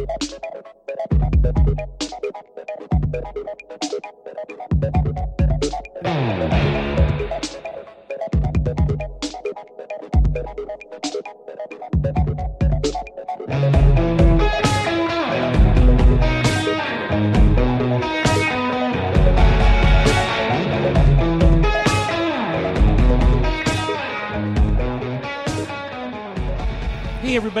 Hey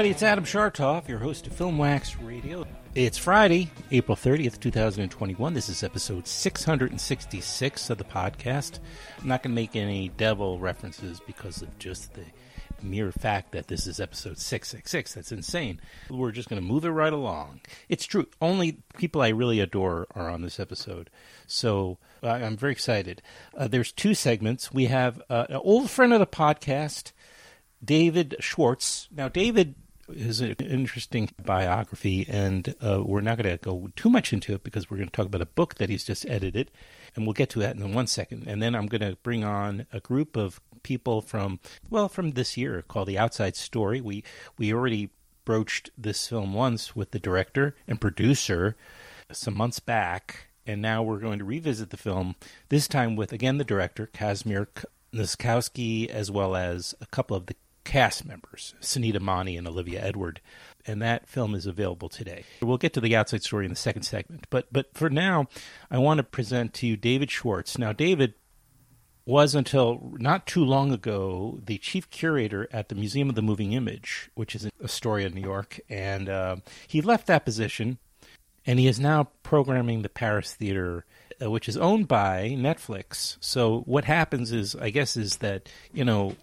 everybody, it's Adam Schartoff, your host of Filmwax Radio. It's Friday, April 30th, 2021. This is episode 666 of the podcast. I'm not going to make any devil references because of just the mere fact that this is episode 666. That's insane. We're just going to move it right along. It's true. Only people I really adore are on this episode. So I'm very excited. Uh, there's two segments. We have uh, an old friend of the podcast, David Schwartz. Now, David is an interesting biography, and uh, we're not going to go too much into it because we're going to talk about a book that he's just edited, and we'll get to that in one second. And then I'm going to bring on a group of people from, well, from this year called The Outside Story. We we already broached this film once with the director and producer some months back, and now we're going to revisit the film. This time with again the director Casimir Nozkowski, as well as a couple of the cast members, Sunita Mani and Olivia Edward. And that film is available today. We'll get to the outside story in the second segment. But but for now, I want to present to you David Schwartz. Now, David was until not too long ago the chief curator at the Museum of the Moving Image, which is in Astoria, in New York. And uh, he left that position, and he is now programming the Paris Theater uh, which is owned by Netflix. So what happens is, I guess, is that you know,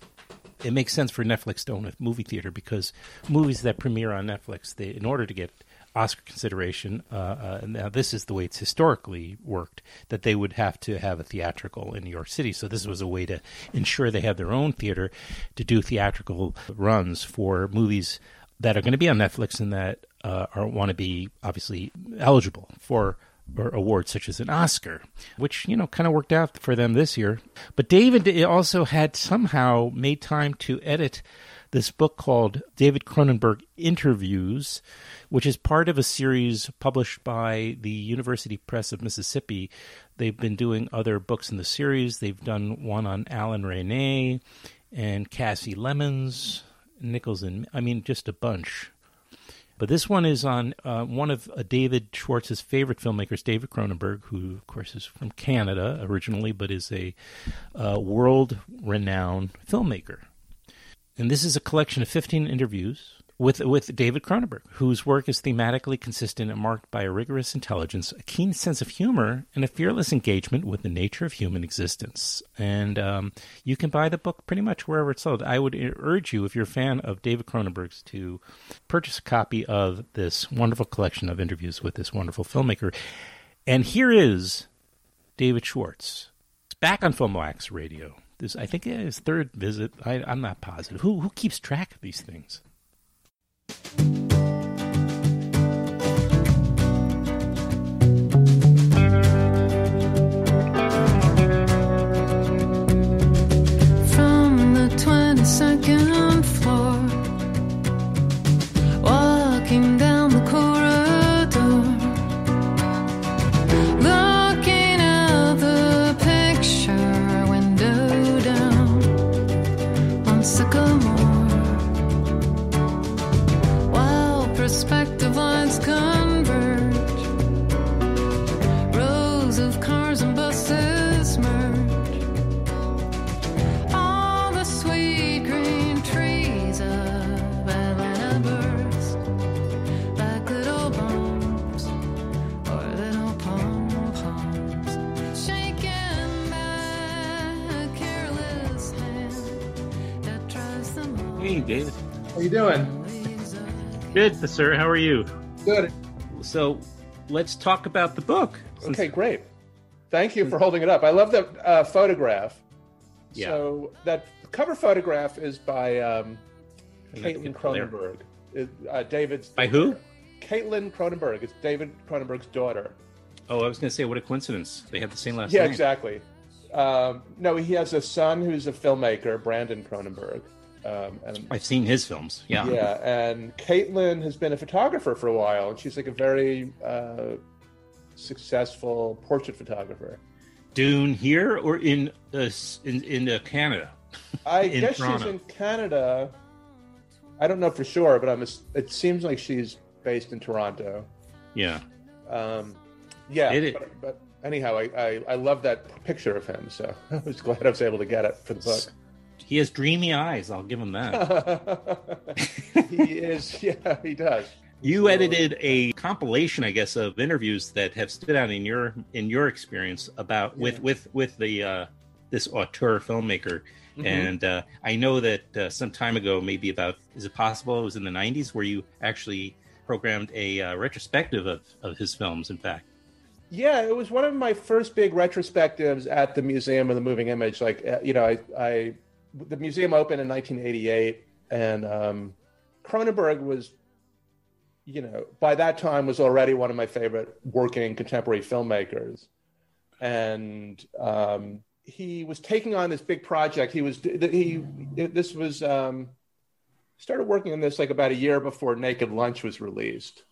it makes sense for Netflix to own a movie theater because movies that premiere on Netflix, they, in order to get Oscar consideration, uh, uh, now this is the way it's historically worked, that they would have to have a theatrical in New York City. So this was a way to ensure they have their own theater to do theatrical runs for movies that are going to be on Netflix and that uh, are want to be obviously eligible for or awards such as an Oscar, which you know kind of worked out for them this year. But David also had somehow made time to edit this book called David Cronenberg Interviews, which is part of a series published by the University Press of Mississippi. They've been doing other books in the series. They've done one on Alain Resnais and Kasi Lemmons, Nichols, and I mean just a bunch. But this one is on uh, one of uh, David Schwartz's favorite filmmakers, David Cronenberg, who, of course, is from Canada originally, but is a uh, world renowned filmmaker. And this is a collection of 15 interviews with with David Cronenberg, whose work is thematically consistent and marked by a rigorous intelligence, a keen sense of humor, and a fearless engagement with the nature of human existence. And um, you can buy the book pretty much wherever it's sold. I would urge you, if you're a fan of David Cronenberg's, to purchase a copy of this wonderful collection of interviews with this wonderful filmmaker. And here is David Schwartz. Back on Film Radio. This, I think, his third visit. I, I'm not positive. Who who keeps track of these things? From doing? Good, sir. How are you? Good. So, let's talk about the book. Okay, great. Thank you for holding it up. I love the uh, photograph. Yeah. So that cover photograph is by um, I'd like to Caitlin get Claire. Cronenberg. It- Uh, David's By who? Caitlin Cronenberg. It's David Cronenberg's daughter. Oh, I was going to say, what a coincidence. They have the same last yeah, name. Yeah, exactly. Um, no, he has a son who's a filmmaker, Brandon Cronenberg. Um, and I've seen his films. Yeah. yeah, and Caitlin has been a photographer for a while, and she's like a very uh, successful portrait photographer. Dune here or in uh, in in uh, Canada? I guess Toronto. she's in Canada. I don't know for sure, but I'm. ass- It seems like she's based in Toronto. Yeah. Um, yeah, It but, but anyhow, I, I I love that picture of him, so I was glad I was able to get it for the book. He has dreamy eyes. I'll give him that. he is, yeah, he does. You edited a compilation, I guess, of interviews that have stood out in your in your experience about with Yeah. with with the uh, this auteur filmmaker. Mhm. And uh, I know that uh, some time ago, maybe about is it possible it was in the '90s, where you actually programmed a uh, retrospective of, of his films. In fact, Yeah, it was one of my first big retrospectives at the Museum of the Moving Image. Like, uh, you know, I, I the museum opened in 1988, and um, Cronenberg was, you know, by that time was already one of my favorite working contemporary filmmakers, and um, he was taking on this big project. He was he this was um, started working on this like about a year before Naked Lunch was released,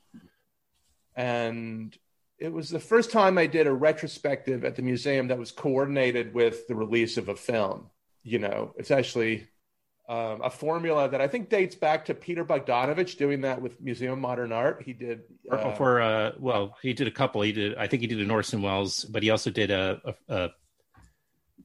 and it was the first time I did a retrospective at the museum that was coordinated with the release of a film. You know, it's actually um, a formula that I think dates back to Peter Bogdanovich doing that with Museum of Modern Art. He did for, uh, for uh, well, he did a couple. He did, I think, he did an Orson Welles, but he also did a. a, a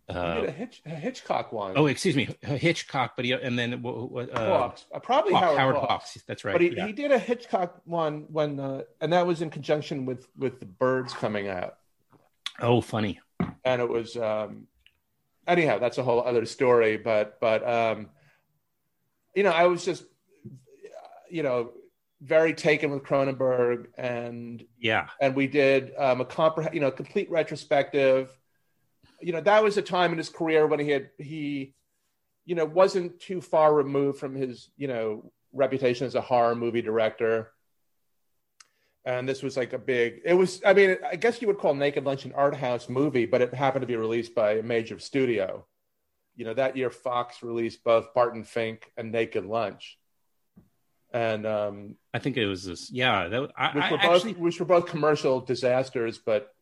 he uh, did a, Hitch, a Hitchcock one. oh, excuse me, Hitchcock, but he and then uh, Hawks. Uh, probably Howard, Howard Hawks. Hawks. That's right. But he, yeah. he did a Hitchcock one when, uh, and that was in conjunction with with the Birds coming out. oh, funny. and it was um anyhow that's a whole other story but but um you know i was just you know very taken with cronenberg and Yeah. and we did um a compreh- you know complete retrospective you know that was a time in his career when he had he you know wasn't too far removed from his you know reputation as a horror movie director and this was like a big it was i mean i guess you would call naked lunch an art house movie but it happened to be released by a major studio you know that year fox released both barton fink and naked lunch and um I think it was this. Yeah. That, I, which I were both actually, which were both commercial disasters but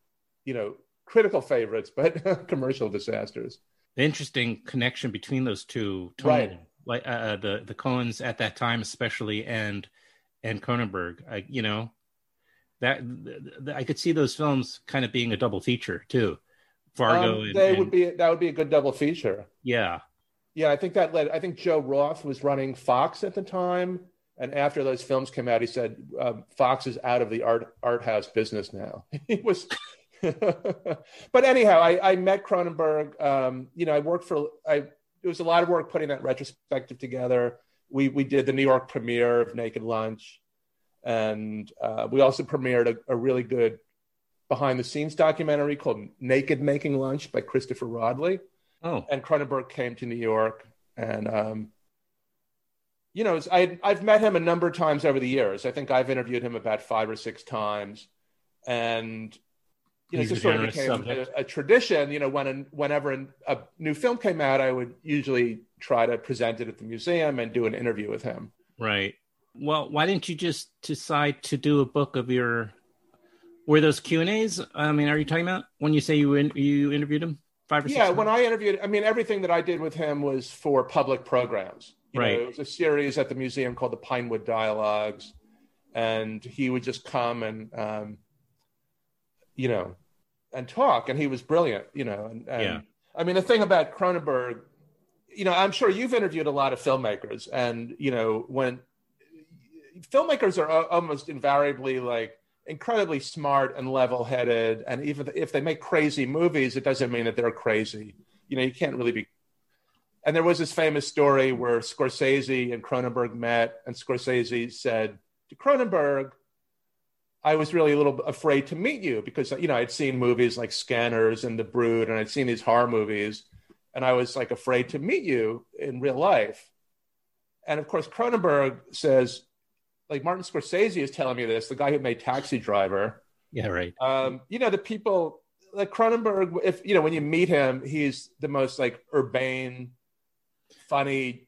you know critical favorites but commercial disasters the interesting connection between those two. Right. Like uh, the the Coens at that time, especially, and and Cronenberg. I, you know, that th- th- I could see those films kind of being a double feature too. Fargo. Um, and, they and- would be that would be a good double feature Yeah. Yeah, I think that led. I think Joe Roth was running Fox at the time, and after those films came out, he said um, Fox is out of the art art house business now. he was, but anyhow, I, I met Cronenberg. Um, you know, I worked for. I it was a lot of work putting that retrospective together. We we did the New York premiere of Naked Lunch, and uh, we also premiered a, a really good behind the scenes documentary called Naked Making Lunch by Christopher Rodley Oh. and Cronenberg came to New York, and um, you know, I I've met him a number of times over the years. I think I've interviewed him about five or six times, and you know, it He's just sort of became a, a tradition. You know, when an, whenever an, a new film came out, I would usually try to present it at the museum and do an interview with him. Right. Well, why didn't you just decide to do a book of your? Were those Q and A's? I mean, are you talking about when you say you in, you interviewed him five or six? Yeah, when I interviewed, I mean, everything that I did with him was for public programs. You Right. Know, it was a series at the museum called the Pinewood Dialogues, and he would just come and, um, you know, and talk, and he was brilliant. You know, and, and Yeah. I mean, the thing about Cronenberg, you know, I'm sure you've interviewed a lot of filmmakers, and you know, when filmmakers are almost invariably like incredibly smart and level-headed and even if they make crazy movies it doesn't mean that they're crazy. You know you can't really be and there was this famous story where scorsese and cronenberg met and scorsese said to cronenberg i was really a little afraid to meet you because you know i'd seen movies like scanners and the brood and i'd seen these horror movies and i was like afraid to meet you in real life. And of course cronenberg says like martin scorsese is telling me this the guy who made taxi driver yeah, right. um, you know, the people like Cronenberg, if you know, when you meet him, he's the most like urbane, funny,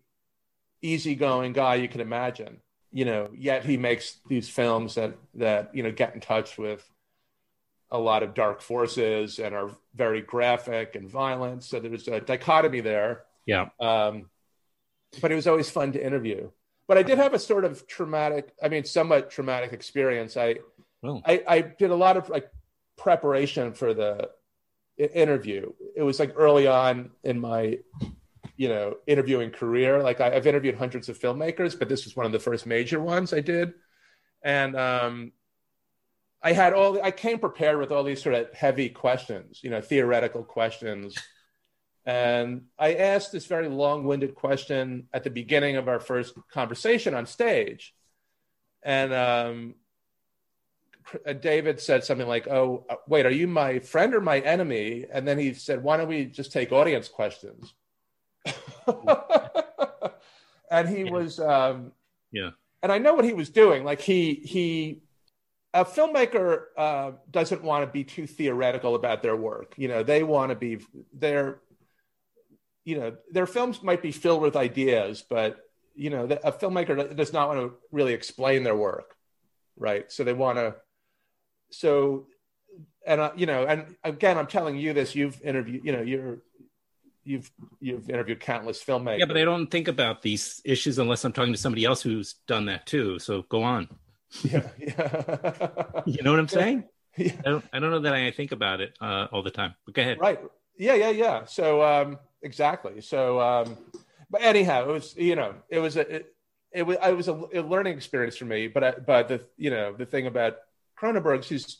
easygoing guy you can imagine. You know, yet he makes these films that that you know get in touch with a lot of dark forces and are very graphic and violent. So there's a dichotomy there. Yeah. Um, but it was always fun to interview. But I did have a sort of traumatic, I mean, somewhat traumatic experience. I, Oh. I, I did a lot of like preparation for the interview. It was like early on in my, you know, interviewing career. Like I, I've interviewed hundreds of filmmakers, but this was one of the first major ones I did. And um, I had all, I came prepared with all these sort of heavy questions, you know, theoretical questions. And I asked this very long winded question at the beginning of our first conversation on stage. And um, uh, David said something like, "Oh, uh, wait, are you my friend or my enemy?" And then he said, "Why don't we just take audience questions?" and he was, um, Yeah. And I know what he was doing. Like he he, a filmmaker uh, doesn't want to be too theoretical about their work. You know, they want to be their, you know, their films might be filled with ideas, but you know, a filmmaker does not want to really explain their work, right? So they want to so and uh, you know and again i'm telling you this you've interviewed you know you're you've you've interviewed countless filmmakers Yeah, but I don't think about these issues unless I'm talking to somebody else who's done that too. So go on. yeah yeah You know what I'm saying? Yeah. I don't. I don't know that I think about it uh, all the time. But go ahead. right yeah yeah yeah so um exactly. So um but anyhow it was you know it was a it, it was it was a, a learning experience for me but I, but the you know the thing about cronenberg's he's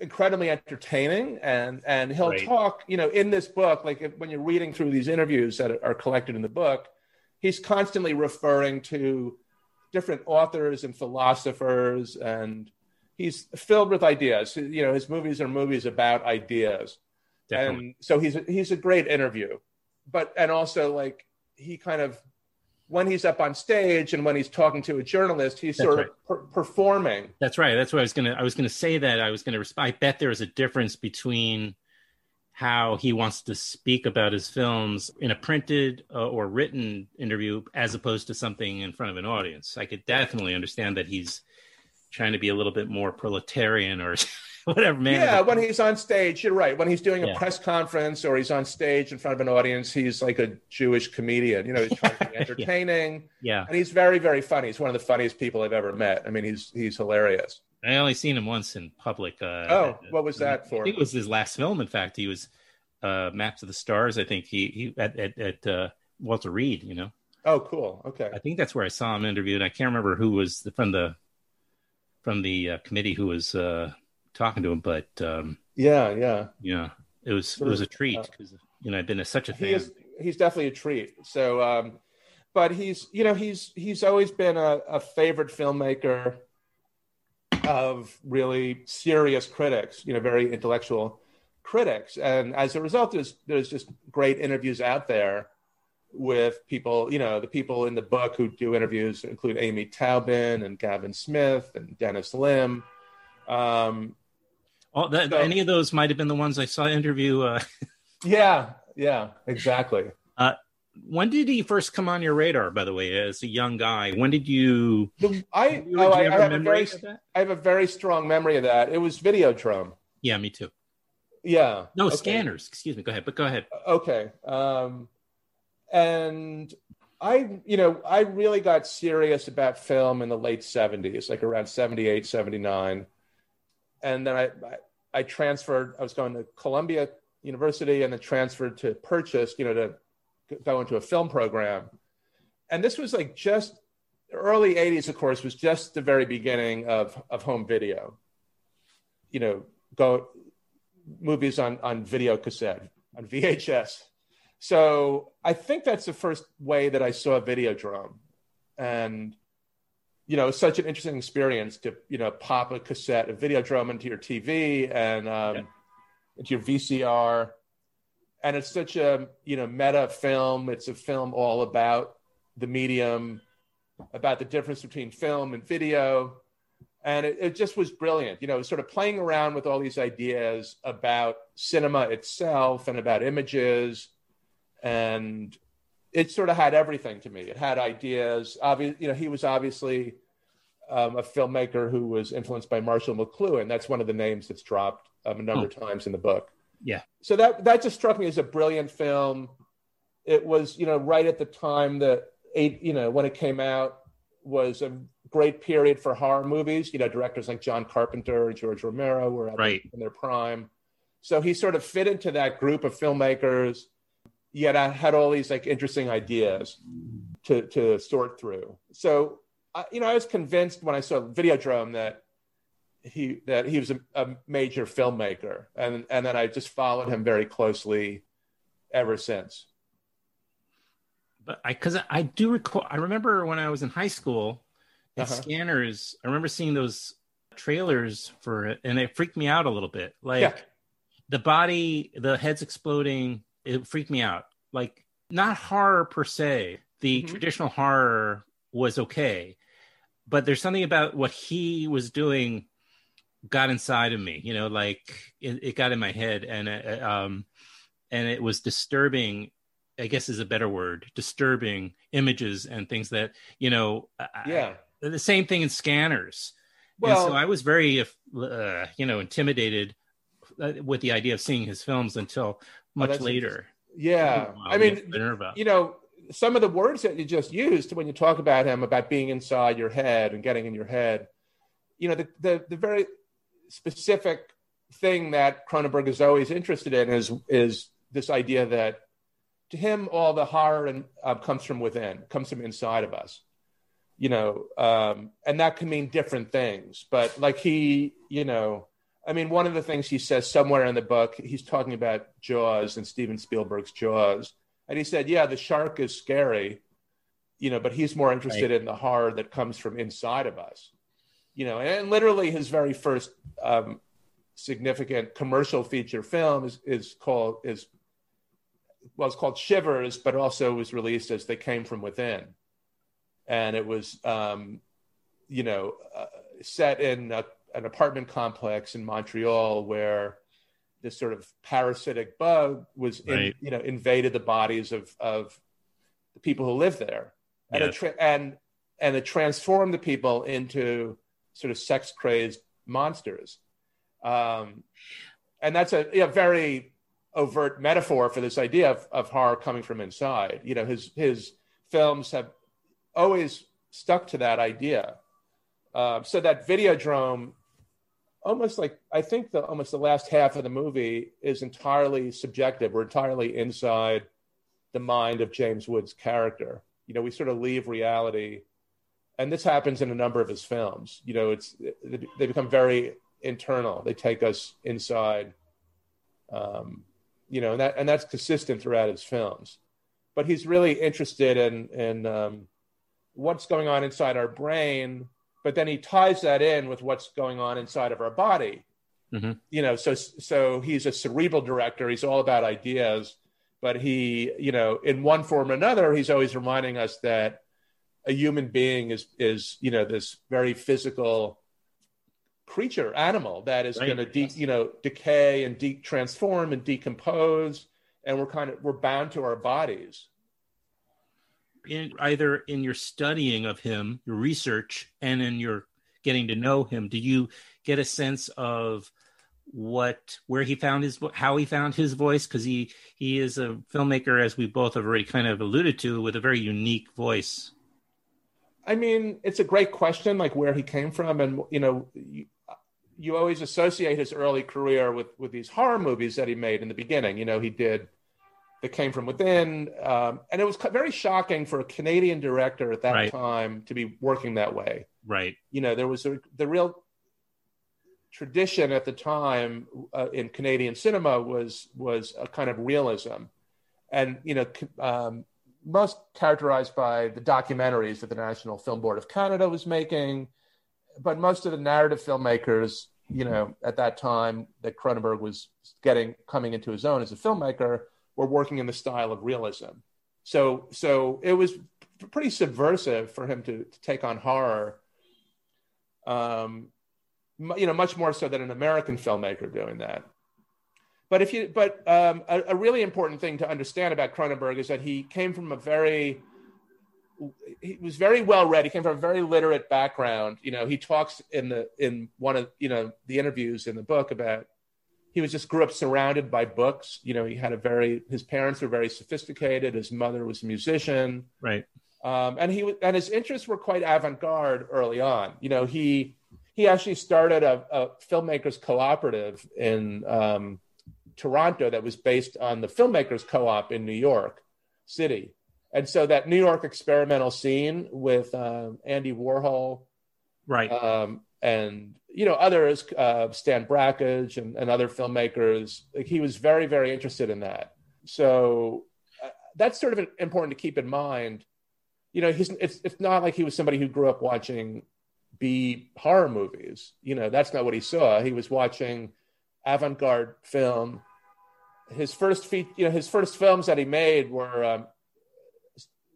incredibly entertaining and and he'll talk you know in this book like if, when you're reading through these interviews that are collected in the book he's constantly referring to different authors and philosophers and he's filled with ideas. You know his movies are movies about ideas Definitely. and so he's a, he's a great interview but and also like he kind of when he's up on stage and when he's talking to a journalist he's That's sort right. of per- performing That's right. That's what I was gonna. I was gonna say that. I was gonna. Resp- I bet there is a difference between how he wants to speak about his films in a printed uh, or written interview as opposed to something in front of an audience. I could definitely understand that he's trying to be a little bit more proletarian or whatever. Man, yeah when he's on stage you're right when he's doing a Yeah. press conference or he's on stage in front of an audience he's like a jewish comedian you know he's trying to be entertaining yeah. and he's very very funny he's one of the funniest people i've ever met i mean he's he's hilarious I only seen him once in public. Uh, oh what was that I for think it was his last film. In fact, he was uh, Maps of the Stars. I think he he at at, at uh, Walter Reade. You know. oh cool okay I think that's where I saw him interviewed. And I can't remember who was the, from the from the uh, committee who was uh, talking to him, but um, yeah yeah. Yeah, it was it was a treat because you know I've been a, such a he fan. is he's definitely a treat. So um but he's you know he's he's always been a, a favorite filmmaker of really serious critics you know very intellectual critics. And as a result there's there's just great interviews out there with people you know the people in the book who do interviews include amy taubin and gavin smith and dennis lim um All that, so- any of those might have been the ones I saw interview. Uh, yeah yeah exactly Uh, when did he first come on your radar? By the way, as a young guy, when did you? the, I, you- oh, I, you I have a have a memory very? I have a very strong memory of that. It was Videodrome. Yeah, me too. Yeah. No Okay. scanners. Excuse me. Go ahead. But go ahead. Okay. Um, and I, you know, I really got serious about film in the late 70s, like around 78, 79. And then I, I, I transferred, I was going to Columbia University and then transferred to Purchase, you know, to go into a film program. And this was like just early 80s, of course, was just the very beginning of, of home video. You know, go movies on, on video cassette, on VHS. So I think that's the first way that I saw a Videodrome, And, you know, it's such an interesting experience to, you know, pop a cassette, a Videodrome into your TV and um, Yeah. into your VCR. And it's such a, you know, meta film. It's a film all about the medium, about the difference between film and video. And it, it just was brilliant, you know, sort of playing around with all these ideas about cinema itself and about images and it sort of had everything to me. It had ideas. Obvious, you know, he was obviously um, a filmmaker who was influenced by Marshall McLuhan. That's one of the names that's dropped um, a number of times in the book. Yeah. So that that just struck me as a brilliant film. It was, you know, right at the time that eight, you know, when it came out was a great period for horror movies. You know, directors like John Carpenter and George Romero were at Right. in their prime. So he sort of fit into that group of filmmakers. Yet I had all these like interesting ideas to to sort through. So I, you know, I was convinced when I saw Videodrome that he that he was a, a major filmmaker, and and then I just followed him very closely ever since. but I because I do recall I remember when I was in high school at Uh-huh. Scanners, I remember seeing those trailers for it, and it freaked me out a little bit. Like Yeah. the body, the heads exploding, it freaked me out. Like not horror per se. The Mhm. traditional horror was okay, but there's something about what he was doing got inside of me. You know, like it, it got in my head, and uh, um, and it was disturbing. I guess is a better word. Disturbing images and things that you know. I- Yeah. the same thing in scanners. and Well, so I was very, uh, you know, intimidated uh, with the idea of seeing his films until much Oh, that's later. yeah. I mean, the nerve out. you know, some of the words that you just used when you talk about him about being inside your head and getting in your head, you know, the the, the very specific thing that Cronenberg is always interested in is is this idea that to him all the horror and uh, comes from within, comes from inside of us. You know, um, and that can mean different things. But like he, you know, I mean, one of the things he says somewhere in the book, he's talking about Jaws and Steven Spielberg's Jaws, and he said, "Yeah, the shark is scary, you know, but he's more interested in the horror that comes from inside of us." You know, and literally his very first um, significant commercial feature film is, is called is well, it's called Shivers, but also was released as They Came from Within, and it was um, you know uh, set in a, an apartment complex in Montreal where this sort of parasitic bug was in, Right. you know invaded the bodies of of the people who live there and Yes. it tra- and and it transformed the people into sort of sex crazed monsters um, and that's a yeah, very overt metaphor for this idea of, of horror coming from inside you know his his films have always stuck to that idea um, so that videodrome almost like i think the almost the last half of the movie is entirely subjective. We're entirely inside the mind of james wood's character. You know we sort of leave reality and this happens in a number of his films. You know it's they become very internal. They take us inside um, you know and that and that's consistent throughout his films. But he's really interested in in um, what's going on inside our brain but then he ties that in with what's going on inside of our body Mhm. you know so so he's a cerebral director he's all about ideas but he you know in one form or another he's always reminding us that a human being is is you know this very physical creature animal that is Right. going to de- you know decay and de- transform and decompose and we're kind of we're bound to our bodies in, either in your studying of him, your research, and in your getting to know him, do you get a sense of what where he found his how he found his voice? Because he he is a filmmaker, as we both have already kind of alluded to, with a very unique voice. I mean, it's a great question, like where he came from, and you know, you, you always associate his early career with with these horror movies that he made in the beginning. You know, he did that came from within, um, and it was very shocking for a Canadian director at that Right. time to be working that way. Right. You know, there was a, the real tradition at the time uh, in Canadian cinema was was a kind of realism, and you know, um, most characterized by the documentaries that the National Film Board of Canada was making, but most of the narrative filmmakers, you know, at that time that Cronenberg was getting coming into his own as a filmmaker, were working in the style of realism. So, so it was pretty subversive for him to, to take on horror. Um, you know, much more so than an American filmmaker doing that. but if you, but um, a, a really important thing to understand about Cronenberg is that he came from a very, he was very well read. He came from a very literate background. You know, he talks in the in one of you know the interviews in the book about he was just grew up surrounded by books. You know, he had a very his parents were very sophisticated. His mother was a musician, Right. um, and he and his interests were quite avant-garde early on. You know, he he actually started a, a filmmakers cooperative in um, Toronto that was based on the filmmakers co-op in New York City, and so that New York experimental scene with um, Andy Warhol Right. um, and you know others, uh, Stan Brakhage and, and other filmmakers. Like he was very, very interested in that. So uh, that's sort of important to keep in mind. You know, he's it's it's not like he was somebody who grew up watching B horror movies. You know, that's not what he saw. He was watching avant-garde film. His first feat, you know, his first films that he made were um,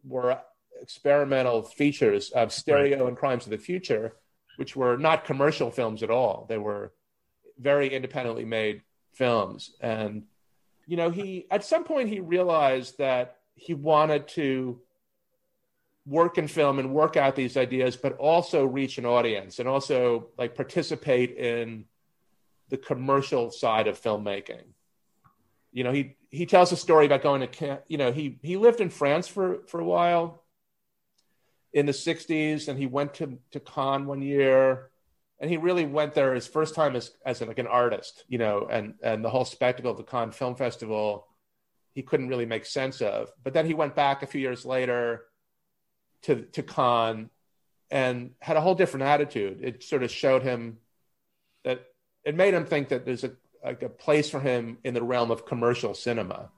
were experimental features of Stereo and Crimes of the Future, which were not commercial films at all. They were very independently made films. And, you know, he, at some point, he realized that he wanted to work in film and work out these ideas, but also reach an audience and also like participate in the commercial side of filmmaking. You know, he, he tells a story about going to, you know, he, he lived in France for, for a while in the 60s and he went to, to Cannes one year and he really went there his first time as, as like an artist, you know, and, and the whole spectacle of the Cannes Film Festival, he couldn't really make sense of. But then he went back a few years later to, to Cannes and had a whole different attitude. It sort of showed him that it made him think that there's a, like a place for him in the realm of commercial cinema.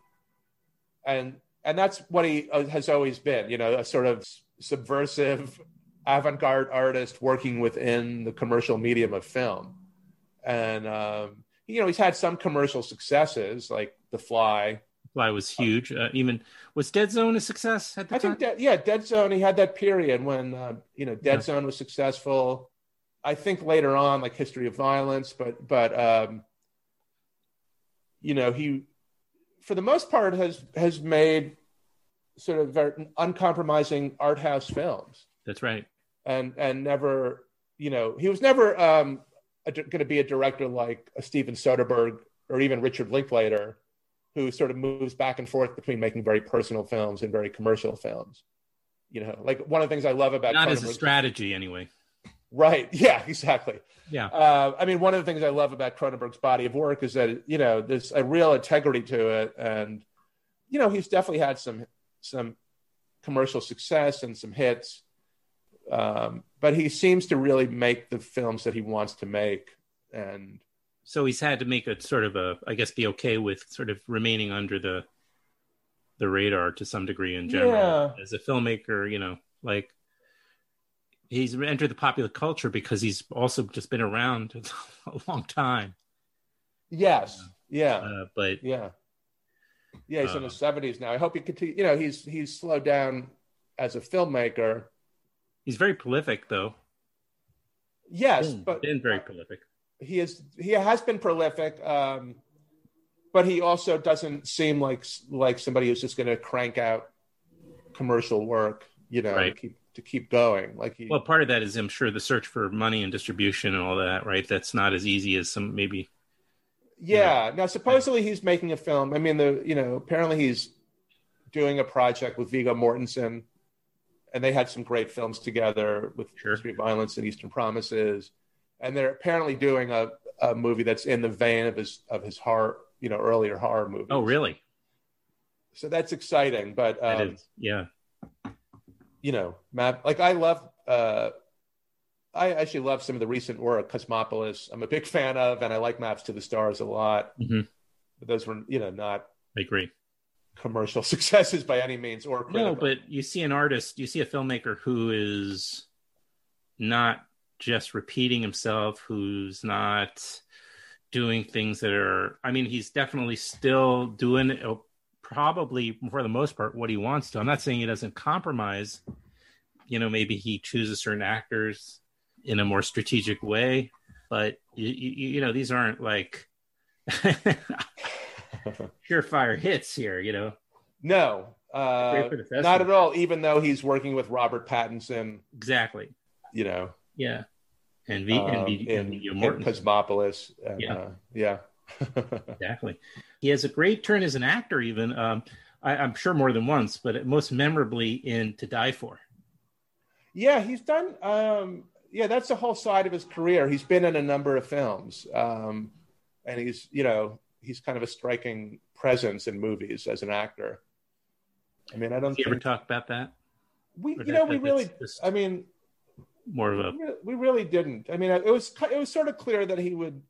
And, and that's what he uh, has always been, you know, a sort of subversive avant-garde artist working within the commercial medium of film and um, you know he's had some commercial successes like the fly Fly was huge. Uh, even was Dead Zone a success at the i time? think that yeah dead zone he had that period when uh, you know dead Yeah. zone was successful i think later on like history of violence but but um, you know he for the most part has has made sort of very uncompromising art house films That's right. and and never you know he was never um going to be a director like a Steven Soderbergh or even Richard Linklater who sort of moves back and forth between making very personal films and very commercial films you know like one of the things I love about Not as a strategy, anyway. right yeah exactly Yeah. uh, I mean, one of the things I love about Cronenberg's body of work is that you know there's a real integrity to it, and you know he's definitely had some some commercial success and some hits, um, but he seems to really make the films that he wants to make, and So he's had to make a sort of a, I guess, be okay with sort of remaining under the the radar to some degree in general. Yeah. As a filmmaker, you know, like he's entered the popular culture because he's also just been around a long time. yes, yeah, Uh, but yeah, yeah. He's in Uh, his seventies now. I hope he continue. You know, he's he's slowed down as a filmmaker. he's very prolific, though. Yes, Been, but been very prolific. he is he has been prolific um but he also doesn't seem like like somebody who's just going to crank out commercial work you know Right. to keep to keep going like he Well, part of that is, I'm sure, the search for money and distribution and all that, right? That's not as easy as some maybe. Yeah now supposedly he's making a film i mean the you know apparently he's doing a project with Viggo Mortensen and they had some great films together with Sure. History of Violence and Eastern Promises and they're apparently doing a, a movie that's in the vein of his of his horror you know earlier horror movies Oh, really? so that's exciting but um, is, yeah. you know map like i love uh i actually love some of the recent work cosmopolis i'm a big fan of and i like maps to the stars a lot Mhm. but those were you know not I agree. commercial successes by any means or critical. No, but you see an artist, you see a filmmaker who is not just repeating himself, who's not doing things that are, I mean, he's definitely still doing uh, probably for the most part what he wants to. I'm not saying he doesn't compromise. You know, maybe he chooses certain actors in a more strategic way, but you, you, you know, these aren't like surefire hits here. You know, no, uh, Great for the festival. not at all. Even though he's working with Robert Pattinson, exactly. you know, Yeah, and V and um, V in, and Viggo Mortensen. Cosmopolis. And, Yeah. uh, yeah. Exactly. He has a great turn as an actor, even. Um, I, I'm sure more than once, but most memorably in To Die For. Yeah, he's done. Um, yeah, that's the whole side of his career. He's been in a number of films, um, and he's you know he's kind of a striking presence in movies as an actor. I mean, I don't Did you ever talk about that? we Or you know we really. I mean, more of a we really didn't. I mean, it was it was sort of clear that he would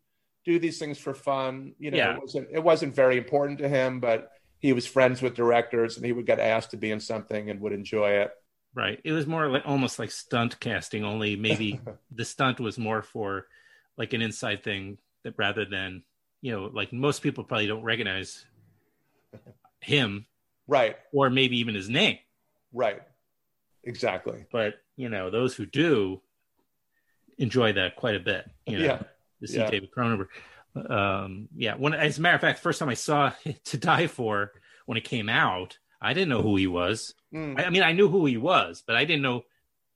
do these things for fun. You know, Yeah. it wasn't it wasn't very important to him, but he was friends with directors, and he would get asked to be in something and would enjoy it. Right. It was more like almost like stunt casting. Only maybe the stunt was more for like an inside thing that rather than you know like most people probably don't recognize him Right, or maybe even his name. right, exactly. But you know those who do enjoy that quite a bit. You know. Yeah. to see Yeah. David Cronenberg. Um, yeah, when as a matter of fact, first time I saw To Die For when it came out, I didn't know who he was. Mm. I, I mean, I knew who he was, but I didn't know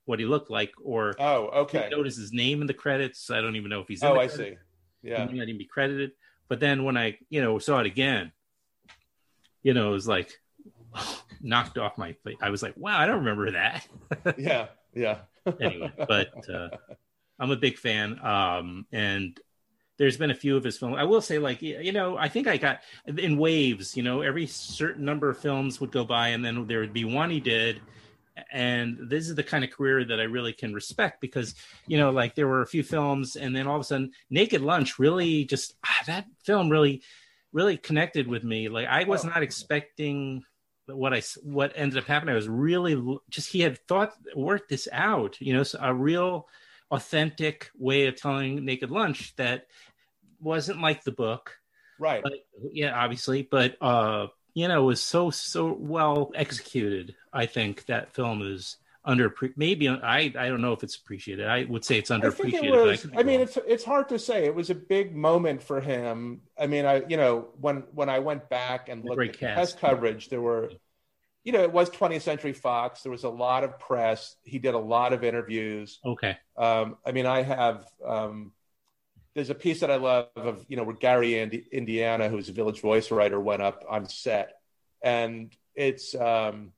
what he looked like or Oh, okay. notice his name in the credits. I don't even know if he's. In Oh, I see. Yeah. He might even be credited. But then when I, you know, saw it again, you know, it was like knocked off my. face. I was like, wow, I don't remember that. Yeah. Yeah. anyway, but uh, I'm a big fan. Um, and there's been a few of his films. I will say, like, you know, I think I got in waves, you know, every certain number of films would go by, and then there would be one he did. And this is the kind of career that I really can respect because, you know, like there were a few films, and then all of a sudden, Naked Lunch really just, ah, that film really, really connected with me. Like, I was Oh. not expecting what I what ended up happening. I was really just he had thought worked this out. You know, so a real authentic way of telling Naked Lunch that wasn't like the book, right. but yeah, obviously, but uh, you know, it was so so well executed. I think that film is under maybe I I don't know if it's appreciated. I would say it's I underappreciated. it was. be I, mean, it's it's hard to say. It was a big moment for him. I mean, I you know when when I went back and looked at the cast. press coverage, there were, you know, it was 20th Century Fox. There was a lot of press. He did a lot of interviews. okay. Um, I mean, I have. Um, there's a piece that I love of you know where Gary Indi- Indiana, who's a Village Voice writer, went up on set, and it's um,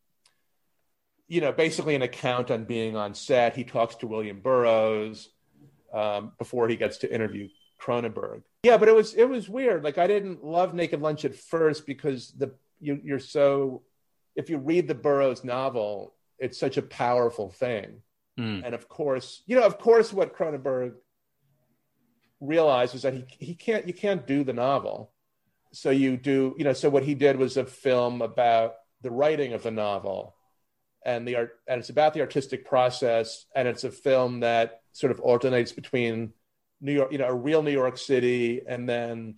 you know basically an account on being on set. He talks to William Burroughs um, before he gets to interview Cronenberg. Yeah, but it was it was weird. Like I didn't love Naked Lunch at first because the you, you're so if you read the Burroughs novel, it's such a powerful thing Mm. and of course, you know, of course, what Cronenberg realized was that he he can't you can't do the novel, so you do you know so what he did was a film about the writing of the novel, and the art and it's about the artistic process, and it's a film that sort of alternates between New York, you know, a real New York City, and then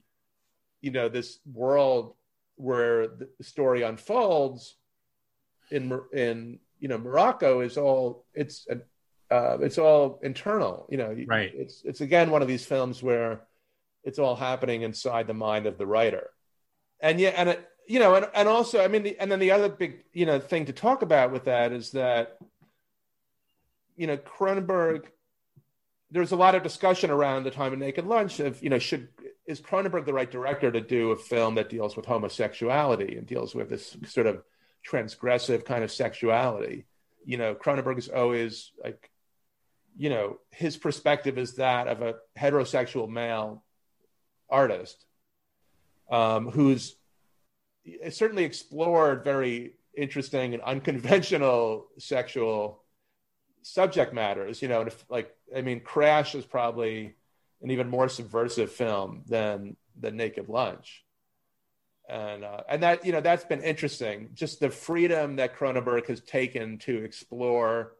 you know this world where the story unfolds in in you know Morocco is all it's uh, it's all internal. You know, Right. It's it's again one of these films where it's all happening inside the mind of the writer, and yeah, and it, you know, and and also I mean, the, and then the other big you know thing to talk about with that is that you know Cronenberg. There's a lot of discussion around the time of Naked Lunch of you know should is Cronenberg the right director to do a film that deals with homosexuality and deals with this sort of transgressive kind of sexuality. You know, Cronenberg is always like, you know, his perspective is that of a heterosexual male artist um, who's certainly explored very interesting and unconventional sexual subject matters. You know, if, like I mean, Crash is probably an even more subversive film than the Naked Lunch and uh, and that you know that's been interesting. Just the freedom that Cronenberg has taken to explore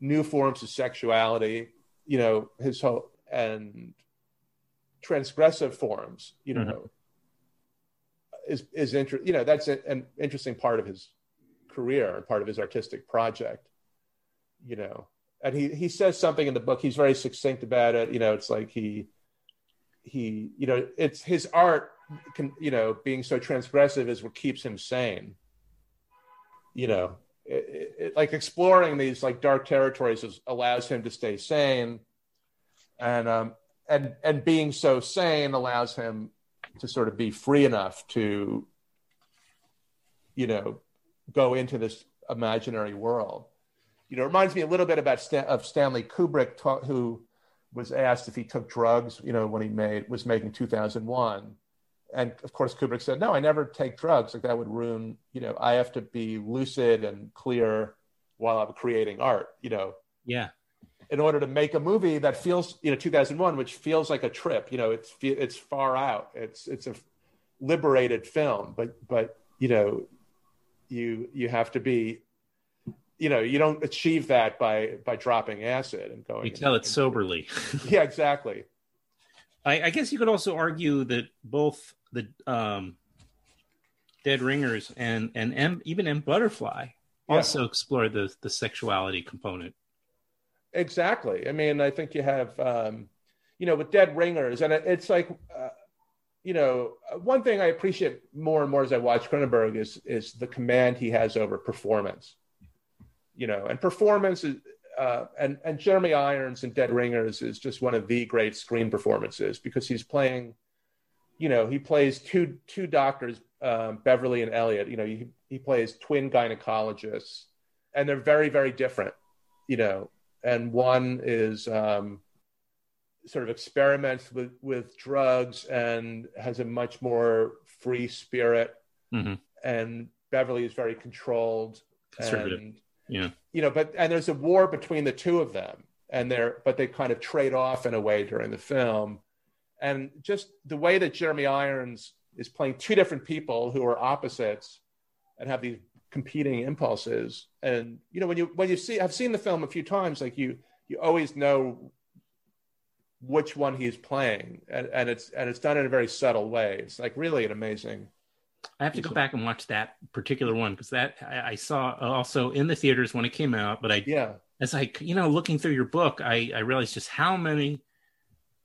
new forms of sexuality, you know, his whole and transgressive forms, you know, mm-hmm. is is inter- You know, that's a, an interesting part of his career and part of his artistic project. You know, and he he says something in the book. He's very succinct about it. You know, it's like he he you know it's his art can, you know, being so transgressive is what keeps him sane. You know, it, it, like exploring these like dark territories is, allows him to stay sane, and um, and and being so sane allows him to sort of be free enough to, you know, go into this imaginary world. You know, it reminds me a little bit about of Stanley Kubrick, ta- who was asked if he took drugs. You know, when he made was making 2001 and of course kubrick said no i never take drugs like that would ruin you know i have to be lucid and clear while i'm creating art you know Yeah. in order to make a movie that feels you know 2001 which feels like a trip you know it's it's far out it's it's a liberated film but but you know you you have to be you know you don't achieve that by by dropping acid and going You tell it and- soberly. yeah exactly I, I guess you could also argue that both the um, Dead Ringers and and M, even M Butterfly Yeah. also explore the the sexuality component. Exactly. I mean, I think you have, um, you know, with Dead Ringers, and it, it's like, uh, you know, one thing I appreciate more and more as I watch Cronenberg is is the command he has over performance. You know, and performance is, uh, and and Jeremy Irons in Dead Ringers is just one of the great screen performances because he's playing, you know, he plays two two doctors, um, Beverly and Elliot. You know, he he plays twin gynecologists, and they're very very different. You know, and one is um, sort of experiments with with drugs and has a much more free spirit Mhm. and beverly is very controlled Conservative. and Yeah. you know but and there's a war between the two of them and they're but they kind of trade off in a way during the film and just the way that jeremy irons is playing two different people who are opposites and have these competing impulses. And you know when you when you see i've seen the film a few times like you you always know which one he's playing. And, and it's and it's done in a very subtle way. It's like really an amazing I have to go back and watch that particular one because that I, I saw also in the theaters when it came out. But I, yeah. as I, you know, looking through your book, I, I realized just how many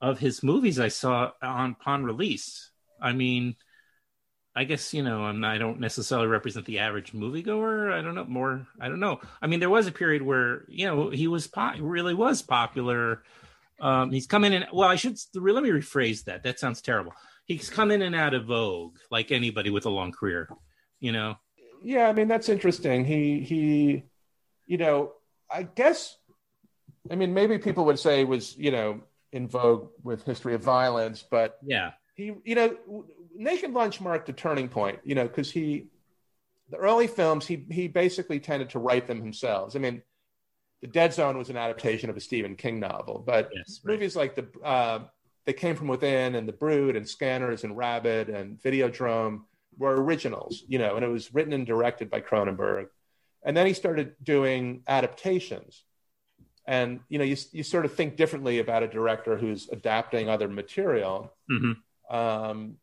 of his movies I saw on upon release. I mean, I guess you know, I'm, I don't necessarily represent the average moviegoer. I don't know more. I don't know. I mean, there was a period where you know he was po- really was popular. Um, he's come in and well, I should let me rephrase that. That sounds terrible. He's come in and out of vogue like anybody with a long career. You know, yeah i mean that's interesting he he you know i guess i mean maybe people would say was you know in vogue with history of violence but yeah, he you know naked lunch marked a turning point you know because he the early films he he basically tended to write them himself i mean the dead zone was an adaptation of a stephen king novel but yes, right. movies like the uh, they came from within and the brood and scanners and rabid and videodrome were originals you know and it was written and directed by cronenberg. And then he started doing adaptations and you know you, you sort of think differently about a director who's adapting other material Mhm. um,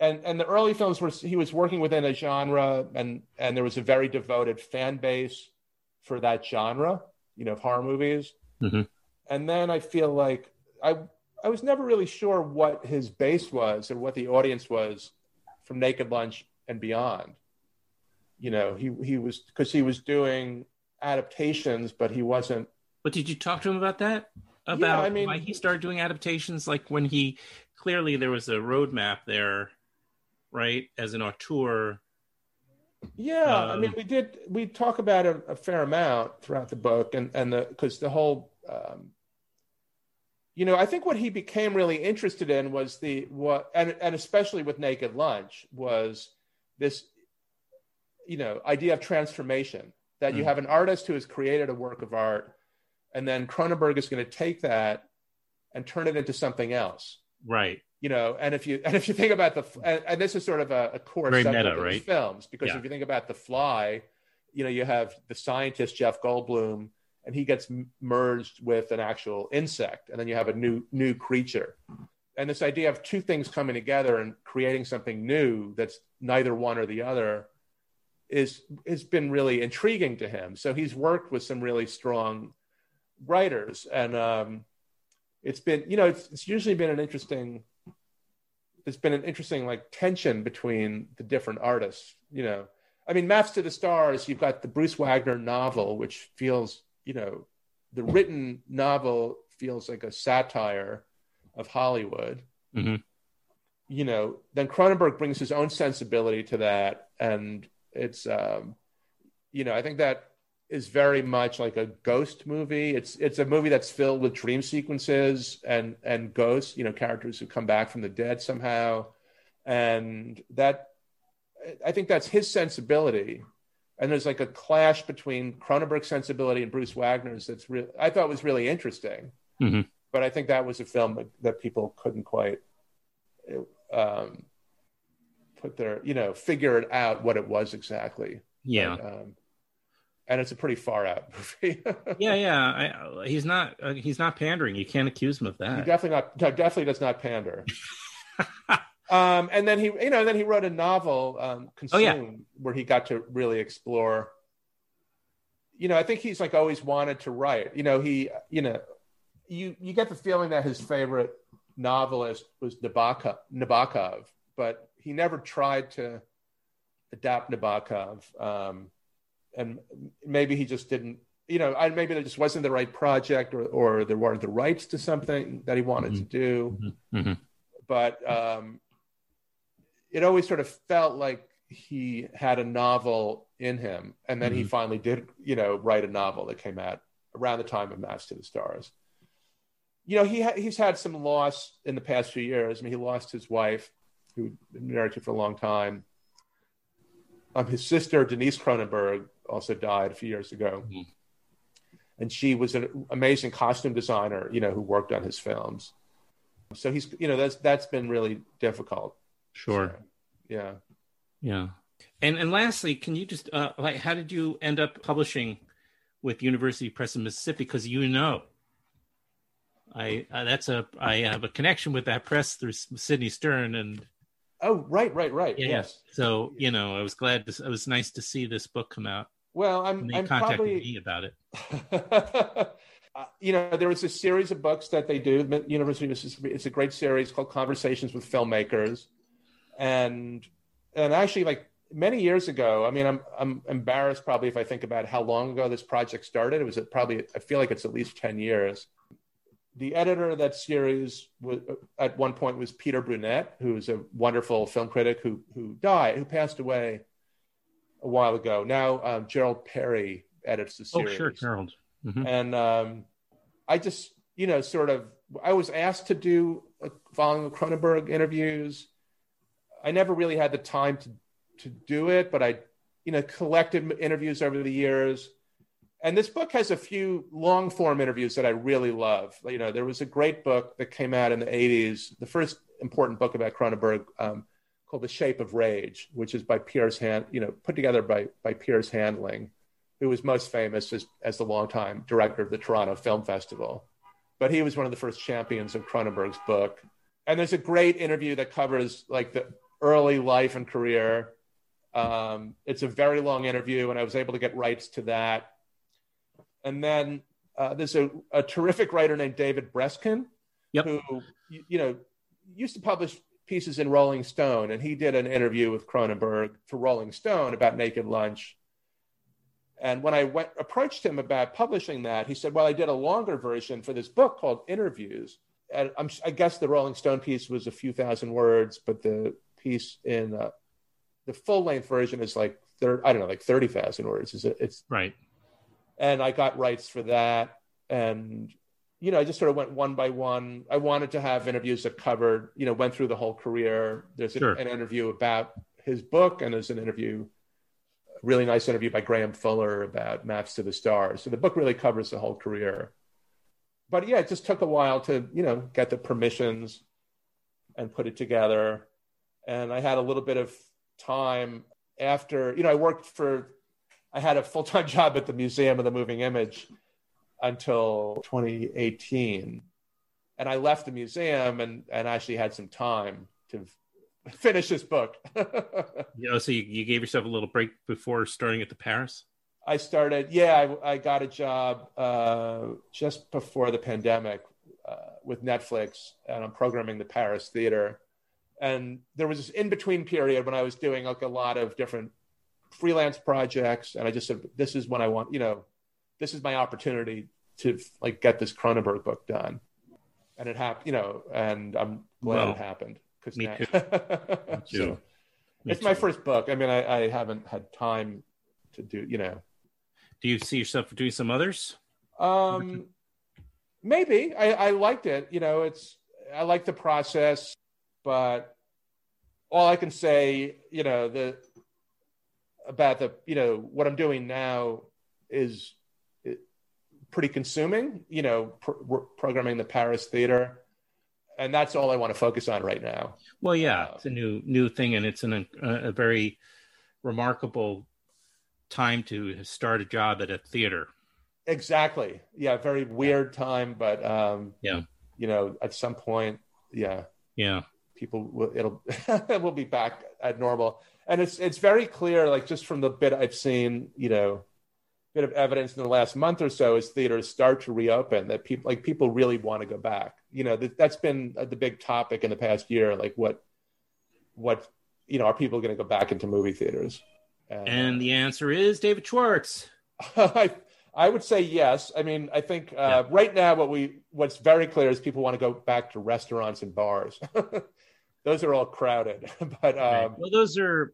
and and the early films were he was working within a genre and and there was a very devoted fan base for that genre you know of horror movies Mhm. and then i feel like i i was never really sure what his base was or what the audience was from naked lunch and beyond you know he he was because he was doing adaptations but he wasn't But did you talk to him about that? About I mean- why he started doing adaptations? Like when he clearly there was a roadmap there, right? As an auteur. Yeah, I Um, mean, we did. We talk about it a fair amount throughout the book, and and the because the whole, um, you know, I think what he became really interested in was the what, and and especially with Naked Lunch was this, you know, idea of transformation that you Mm. have an artist who has created a work of art, and then Cronenberg is going to take that and turn it into something else Right. you know and if you and if you think about the and, and this is sort of a, a core Very subject meta, of right? films because Yeah. if you think about the fly you know you have the scientist jeff goldblum and he gets merged with an actual insect and then you have a new new creature and this idea of two things coming together and creating something new that's neither one or the other is has been really intriguing to him so he's worked with some really strong writers and um it's been you know it's, it's usually been an interesting there's been an interesting like tension between the different artists. You know, I mean, Maps to the Stars. You've got the Bruce Wagner novel, which feels, you know, the written novel feels like a satire of Hollywood. Mhm. You know, then Cronenberg brings his own sensibility to that, and it's, um, you know, I think that is very much like a ghost movie. It's it's a movie that's filled with dream sequences and and ghosts, you know, characters who come back from the dead somehow, and that I think that's his sensibility. And there's like a clash between Cronenberg's sensibility and Bruce Wagner's that's real. I thought was really interesting, Mhm. but I think that was a film that, that people couldn't quite um, put their, you know, figure it out what it was exactly. Yeah. But, um, and it's a pretty far out movie. Yeah, yeah. I, he's not. Uh, he's not pandering. You can't accuse him of He that. definitely not. no, Definitely does not pander. um, and then he, you know, then he wrote a novel, um, Oh, yeah. Consume, where he got to really explore. You know, I think he's like always wanted to write. You know, he, you know, you you get the feeling that his favorite novelist was Nabokov, Nabokov, but he never tried to adapt Nabokov. Um, and maybe he just didn't you know I, maybe there just wasn't the right project or, or there weren't the rights to something that he wanted to do. Mhm. but um, it always sort of felt like he had a novel in him and then he Mhm. finally did you know write a novel that came out around the time of maps to the stars. You know he ha- he's had some loss in the past few years. I mean he lost his wife been married to for a long time um, his sister denise cronenberg also died a few years ago Mhm. and she was an amazing costume designer you know who worked on his films so he's you know that's that's been really difficult Sure. So, yeah Yeah. And and lastly, can you just uh, like how did you end up publishing with University Press of Mississippi? Because you know, I uh, that's a I have a connection with that press through Sidney Stern, and oh right right right yeah, yes so you know, I was glad. To, it was nice to see this book come out. well i'm And they i'm contacted probably me about it. Uh, you know, there is a series of books that they do. at University of Mississippi. It's a great series called Conversations with Filmmakers, and and actually, like many years ago, I mean, I'm I'm embarrassed probably if I think about how long ago this project started. It was probably I feel like it's at least ten years. The editor of that series was, at one point was Peter Brunette, who's a wonderful film critic who who died, who passed away a while ago. Now um, Gerald Peary edits the series. Oh, sure, Harold. Mhm. and um, I just you know sort of I was asked to do a, following the Cronenberg interviews. I never really had the time to to do it, but I you know collected interviews over the years. And this book has a few long form interviews that I really love. You know, there was a great book that came out in the 80s, the first important book about Cronenberg um, called The Shape of Rage, which is by Piers Hand, you know, put together by by Piers Handling who was most famous as, as the longtime director of the Toronto Film Festival. But he was one of the first champions of Cronenberg's book. And there's a great interview that covers like the early life and career. Um, it's a very long interview, and I was able to get rights to that. And then uh, there's a, a terrific writer named David Breskin, Yep. who you, know used to publish pieces in Rolling Stone, and he did an interview with Cronenberg for Rolling Stone about Naked Lunch. And when I went approached him about publishing that, he said, "Well, I did a longer version for this book called Inner Views." And I'm, I guess the Rolling Stone piece was a few thousand words, but the piece in uh, the full length version is like I don't know, like thirty thousand words. It's, it's Right. And I got rights for that. And you know, I just sort of went one by one. I wanted to have interviews that covered, you know, went through the whole career. There's Sure. an interview about his book, and there's an interview, a really nice interview by Graham Fuller about Maps to the Stars. So the book really covers the whole career. But yeah, it just took a while to, you know, get the permissions and put it together. And I had a little bit of time after, you know, I worked for I had a full time job at the Museum of the Moving Image until 2018. And I left the museum and, and actually had some time to finish this book. You know, so you, you gave yourself a little break before starting at the Paris. I started, yeah, I, I got a job uh, just before the pandemic uh, with Netflix, and I'm programming the Paris Theater. and there was this in between period when I was doing like a lot of different freelance projects, and I just said, "This is when I want, you know, this is my opportunity to like get this Cronenberg book done." And it happened, you know, and I'm glad Well, it happened because me now, too. So, Me it's my first book. I mean, I, I haven't had time to do, you know, Do you see yourself doing some others? Um, maybe I, I liked it. You know, it's I like the process, but all I can say, you know, the about the you know what I'm doing now is pretty consuming. You know, pr- programming the Paris Theater, and that's all I want to focus on right now. Well, yeah, Uh, it's a new new thing, and it's an, a, a very remarkable time to start a job at a theater. Exactly. Yeah, very weird time, but um, Yeah. you know, at some point, yeah. Yeah, people will it'll we'll be back at normal and it's it's very clear like just from the bit i've seen you know bit of evidence in the last month or so as theaters start to reopen that people like people really want to go back you know that, that's been uh, the big topic in the past year like what what you know are people going to go back into movie theaters and the answer is David Schwartz. I, I would say yes. I mean, I think uh, Yeah. right now what we what's very clear is people want to go back to restaurants and bars. Those are all crowded, but Right. um, well, those are,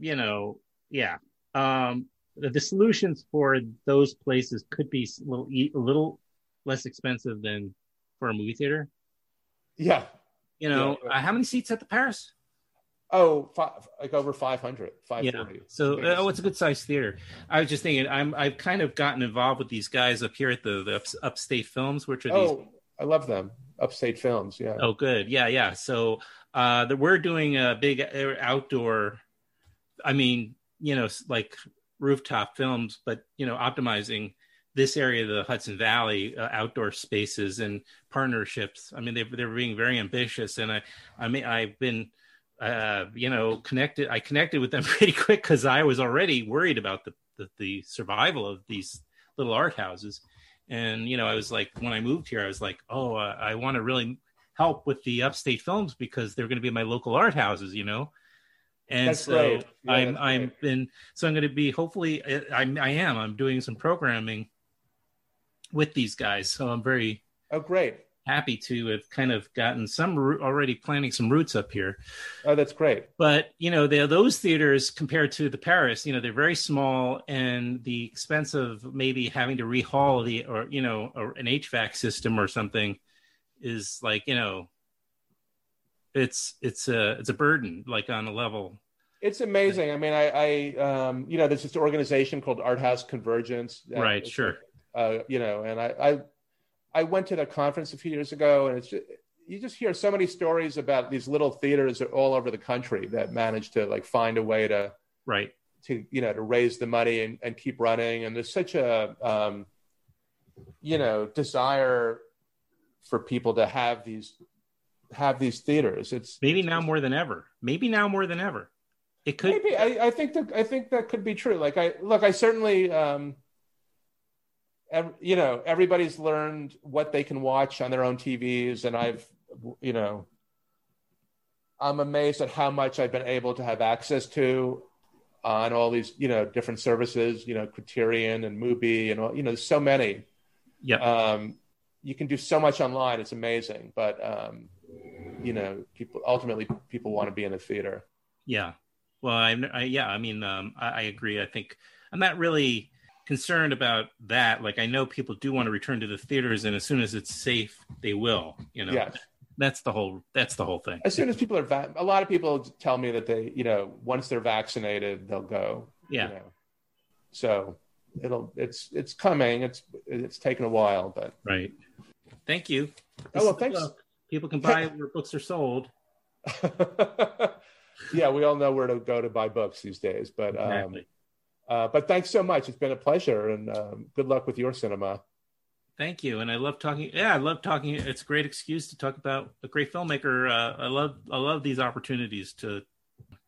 you know, yeah. Um, the, the solutions for those places could be a little a little less expensive than for a movie theater. yeah. You know, Yeah. uh, how many seats at the Paris? Oh, five, like over 500, Yeah. So, Biggest. oh, it's a good sized theater. I was just thinking, I'm I've kind of gotten involved with these guys up here at the the ups, Upstate Films, which are these. oh, I love them. Upstate Films. Yeah. Oh, good. Yeah, yeah. So, uh, the, we're doing a big outdoor. I mean, you know, like rooftop films, but you know, optimizing this area of the Hudson Valley uh, outdoor spaces and partnerships. I mean, they they're being very ambitious, and I I mean, I've been. Uh, you know, connected. I connected with them pretty quick because I was already worried about the, the the survival of these little art houses, and you know, I was like, when I moved here, I was like, oh, uh, I want to really help with the upstate films because they're going to be my local art houses, you know. And That's so great. Yeah, I'm I'm been so I'm going to be hopefully I I'm- I am I'm doing some programming with these guys, so I'm very Oh, great. happy to have kind of gotten some already planting some roots up here. Oh, that's great. But you know, those theaters compared to the Paris, you know, they're very small, and the expense of maybe having to rehaul the or you know or an HVAC system or something is like you know, it's it's a it's a burden like on a level. It's amazing. I mean, I, I um, you know, there's this organization called Art House Convergence. Right, sure. uh, you know, and I, I I went to the conference a few years ago, and it's just, you just hear so many stories about these little theaters all over the country that manage to like find a way to Right. to you know to raise the money and, and keep running. And there's such a um, you know desire for people to have these have these theaters. It's Maybe it's now more than ever. Maybe now more than ever. It could. Maybe I, I think that I think that could be true. Like I look, I certainly, um, ev- you know, everybody's learned what they can watch on their own TVs, and I've, you know, I'm amazed at how much I've been able to have access to on all these, you know, different services. You know, Criterion and Mubi, and all, you know, there's so many. Yeah. Um, you can do so much online; it's amazing. But um, you know, people ultimately people want to be in a theater. Yeah. Well, I, I yeah, I mean, um, I, I agree. I think I'm not really concerned about that. Like, I know people do want to return to the theaters, and as soon as it's safe, they will. You know, Yes. that's the whole. That's the whole thing. as soon as people are va- a lot of people tell me that they you know once they're vaccinated they'll go Yeah. you know. so it'll it's it's coming it's it's taken a while but Right. Thank you. Oh, well, This is the thanks. book. People can buy where books are sold. yeah we all know where to go to buy books these days but um Exactly. uh, but thanks so much it's been a pleasure and um, good luck with your cinema Thank you, and I love talking. Yeah, I love talking. It's a great excuse to talk about a great filmmaker. Uh, I love, I love these opportunities to.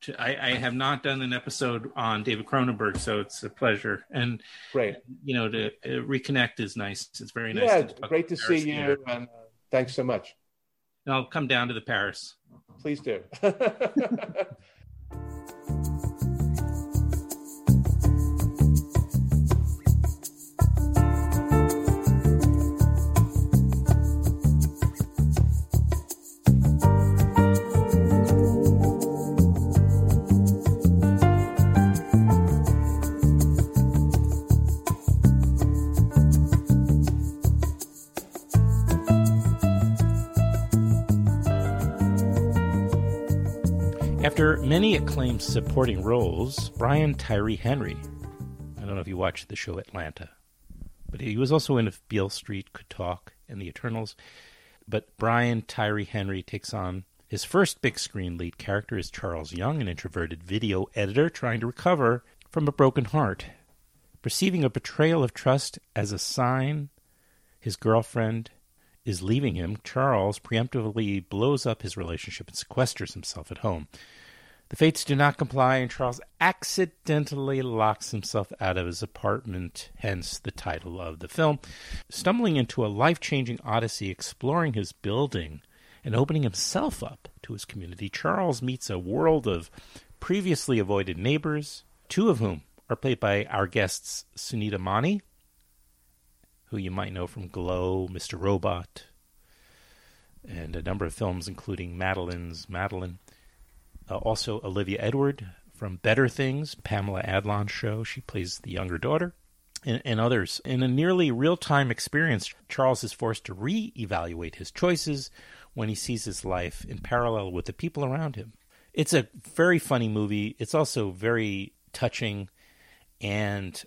To I, I have not done an episode on David Cronenberg, so it's a pleasure. And great you know, to uh, reconnect is nice. It's very nice. yeah to great to about see you and uh, thanks so much and I'll come down to the Paris. Please do. many acclaimed supporting roles, Brian Tyree Henry, I don't know if you watched the show Atlanta, but he was also in If Beale Street Could Talk and The Eternals. But Brian Tyree Henry takes on his first big screen lead character as Charles Young, an introverted video editor trying to recover from a broken heart. Perceiving a betrayal of trust as a sign his girlfriend is leaving him, Charles preemptively blows up his relationship and sequesters himself at home. The fates do not comply, and Charles accidentally locks himself out of his apartment, hence the title of the film. Stumbling into a life changing odyssey exploring his building and opening himself up to his community, Charles meets a world of previously avoided neighbors, two of whom are played by our guests Sunita Mani, who you might know from Glow, Mr. Robot, and a number of films, including Madeline's Madeline. Uh, also, Olivia Edward from Better Things, Pamela Adlon's show. She plays the younger daughter, and, and others. In a nearly real time experience, Charles is forced to re evaluate his choices when he sees his life in parallel with the people around him. It's a very funny movie. It's also very touching, and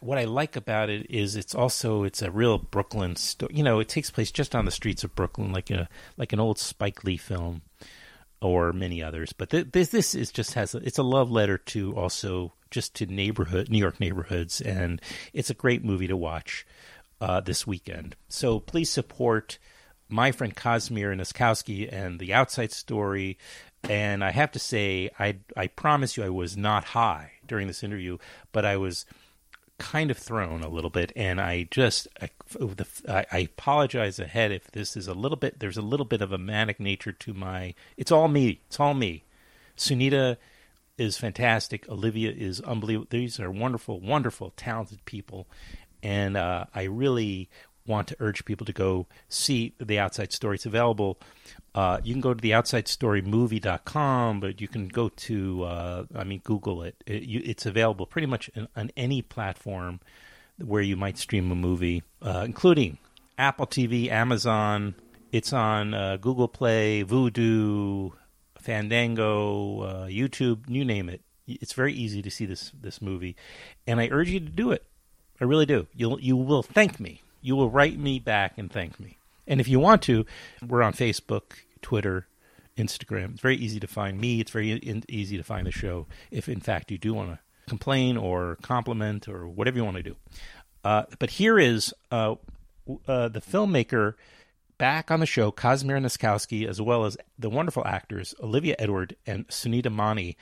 what I like about it is it's also it's a real Brooklyn story. You know, it takes place just on the streets of Brooklyn, like a like an old Spike Lee film, or many others. But th- this this is just has a, it's a love letter to also just to neighborhood New York neighborhoods, and it's a great movie to watch uh, this weekend. So please support my friend Casimir Nozkowski and the Outside Story. And I have to say, I I promise you, I was not high during this interview, but I was kind of thrown a little bit, and I just I, I, apologize ahead if this is a little bit. There's a little bit of a manic nature to my. It's all me. It's all me. Sunita is fantastic. Olivia is unbelievable. These are wonderful, wonderful, talented people, and uh, I really want to urge people to go see the outside story. It's available. Uh, you can go to the outsidestorymovie.com, but you can go to, uh, I mean, Google it. it you, it's available pretty much on, on, any platform where you might stream a movie, uh, including Apple TV, Amazon. It's on uh, Google Play, Vudu, Fandango, uh, YouTube, you name it. It's very easy to see this this movie, and I urge you to do it. I really do. You'll you will thank me you will write me back and thank me. And if you want to, we're on Facebook, Twitter, Instagram. It's very easy to find me. It's very in- easy to find the show if, in fact, you do want to complain or compliment or whatever you want to do. Uh, but here is uh, uh, the filmmaker back on the show, Casimir Nozkowski, as well as the wonderful actors Olivia Edward and Sunita Mani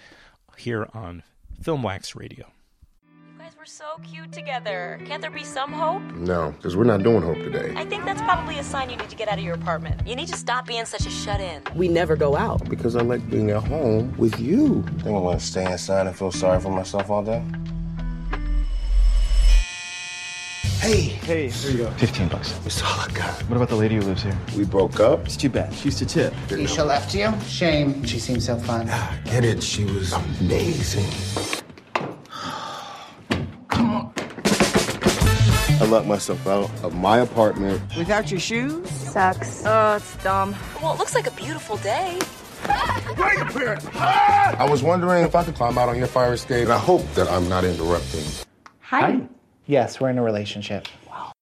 here on Filmwax Radio so cute together. Can't there be some hope? No, because we're not doing hope today. I think that's probably a sign you need to get out of your apartment. You need to stop being such a shut in. We never go out. Because I like being at home with you. I Think I want to stay inside and feel sorry for myself all day? Hey. Hey, here you go. 15 bucks. It's all I got. What about the lady who lives here? We broke up. It's too bad. She used to tip. Isha left you? Shame. She seemed so fun. Ah, get it. She was amazing. Locked myself out of my apartment. Without your shoes? Sucks. Oh, it's dumb. Well, it looks like a beautiful day. Wait a minute! I was wondering if I could climb out on your fire escape. And I hope that I'm not interrupting. Hi. Hi. Yes, we're in a relationship. Wow.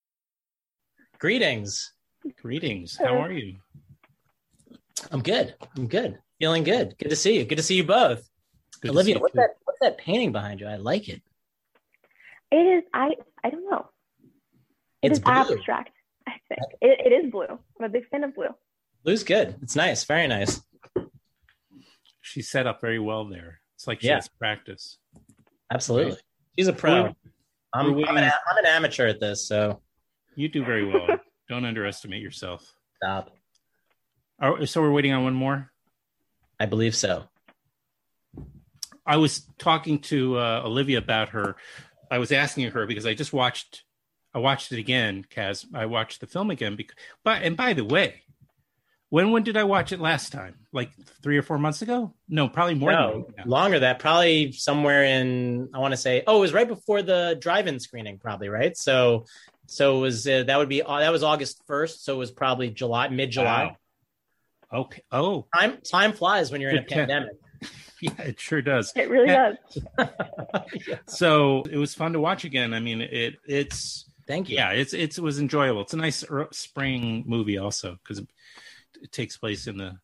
Greetings. Greetings. How are you? I'm good. I'm good. Feeling good. Good to see you. Good to see you both. Good Olivia, what's that what's that painting behind you? I like it. It is I I don't know. It it's is blue. abstract. I think it, it is blue. I'm a big fan of blue. Blue's good. It's nice. Very nice. She's set up very well there. It's like she Yeah. has practice. Absolutely. Right. She's a pro. We're- I'm, we're I'm, an, I'm an amateur at this, so You do very well. Don't underestimate yourself. stop. Oh, so we're waiting on one more. I believe so. I was talking to uh, Olivia about her. I was asking her because I just watched. I watched it again, Kaz. I watched the film again. Because, but and by the way, when when did I watch it last time? Like three or four months ago? No, probably more. No, longer. That probably somewhere in. I want to say. Oh, it was right before the drive-in screening, probably right. So, so it was uh, that would be uh, that was August first. So it was probably July, mid July. Wow. Okay. Oh, time time flies when you're in a pandemic. yeah, it sure does. It really Yeah. does. So it was fun to watch again. I mean, it it's Thank you. yeah, it's it's it was enjoyable. It's a nice er- spring movie also because it, it takes place in the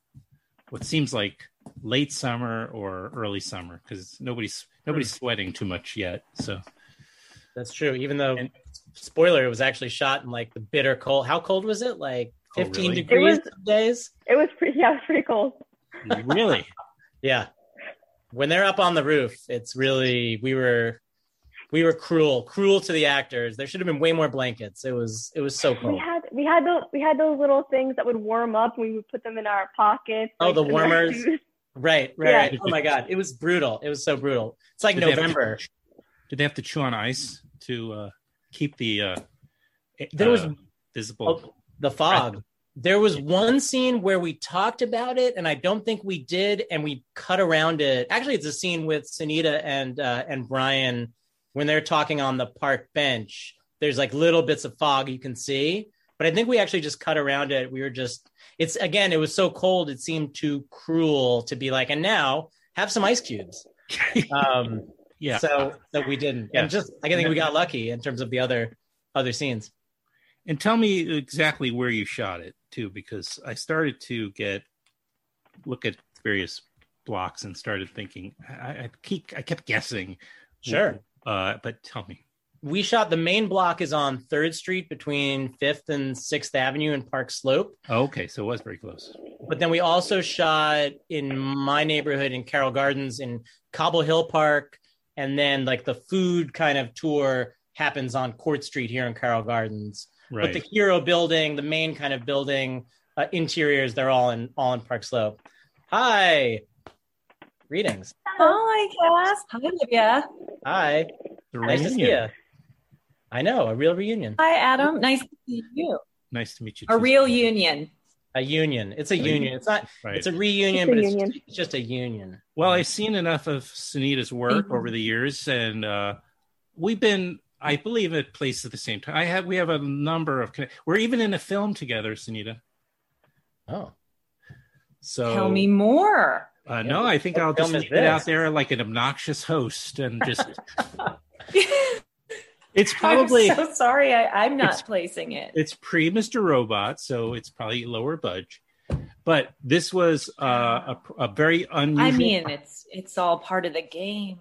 what seems like late summer or early summer because nobody's nobody's sweating too much yet. So That's true. Even though, spoiler, it was actually shot in like the bitter cold. How cold was it? Like Oh, 15 really? degrees It was- days? It was pretty. Yeah, it was pretty cold. really, Yeah. When they're up on the roof, it's really we were we were cruel, cruel to the actors. There should have been way more blankets. It was it was so cool. We had we had those we had those little things that would warm up. We would put them in our pockets. Oh, like, the warmers. Right, right, Yeah. right. Oh my god, it was brutal. It was so brutal. It's like Did they to- November. did they have to chew on ice to uh, keep the uh, There was- uh, visible? Oh, the fog. There was one scene where we talked about it, and I don't think we did, and we cut around it. Actually, it's a scene with Sunita and uh, and Brian when they're talking on the park bench. There's like little bits of fog you can see, but I think we actually just cut around it. We were just it's again, it was so cold, it seemed too cruel to be like, and now have some ice cubes. Um, yeah. so that we didn't, Yeah. and just I think we got lucky in terms of the other other scenes. And tell me exactly where you shot it too, because I started to get look at various blocks and started thinking. I, I keep I kept guessing. Sure. Uh, but tell me. we shot the main block is on Third Street between Fifth and Sixth Avenue and Park Slope. Okay, so it was very close. But then we also shot in my neighborhood in Carroll Gardens in Cobble Hill Park, and then like the food kind of tour happens on Court Street here in Carroll Gardens. Right. But the Hero Building, the main kind of building uh, interiors, they're all in all in Park Slope. Hi, greetings. Hi, Cass. Hi, Olivia. Hi, The nice to see you. I know a real reunion. Hi, Adam. Nice to see you. Nice to meet you. A too. real union. A union. It's a union. It's not. Right. It's a reunion, It's a but it's, union. it's just a union. Well, I've seen enough of Sunita's work Mhm. over the years, and uh, we've been, I believe, at places at the same time. I have, we have a number of. We're even in a film together, Sunita. Oh, So Tell me more. Uh, no, I think I'll just film leave it out there like an obnoxious host and just. it's probably I'm so sorry. I, I'm not placing it. it's pre Mr. Robot, so it's probably lower budge. But this was uh, a, a very unusual. I mean, it's it's all part of the game.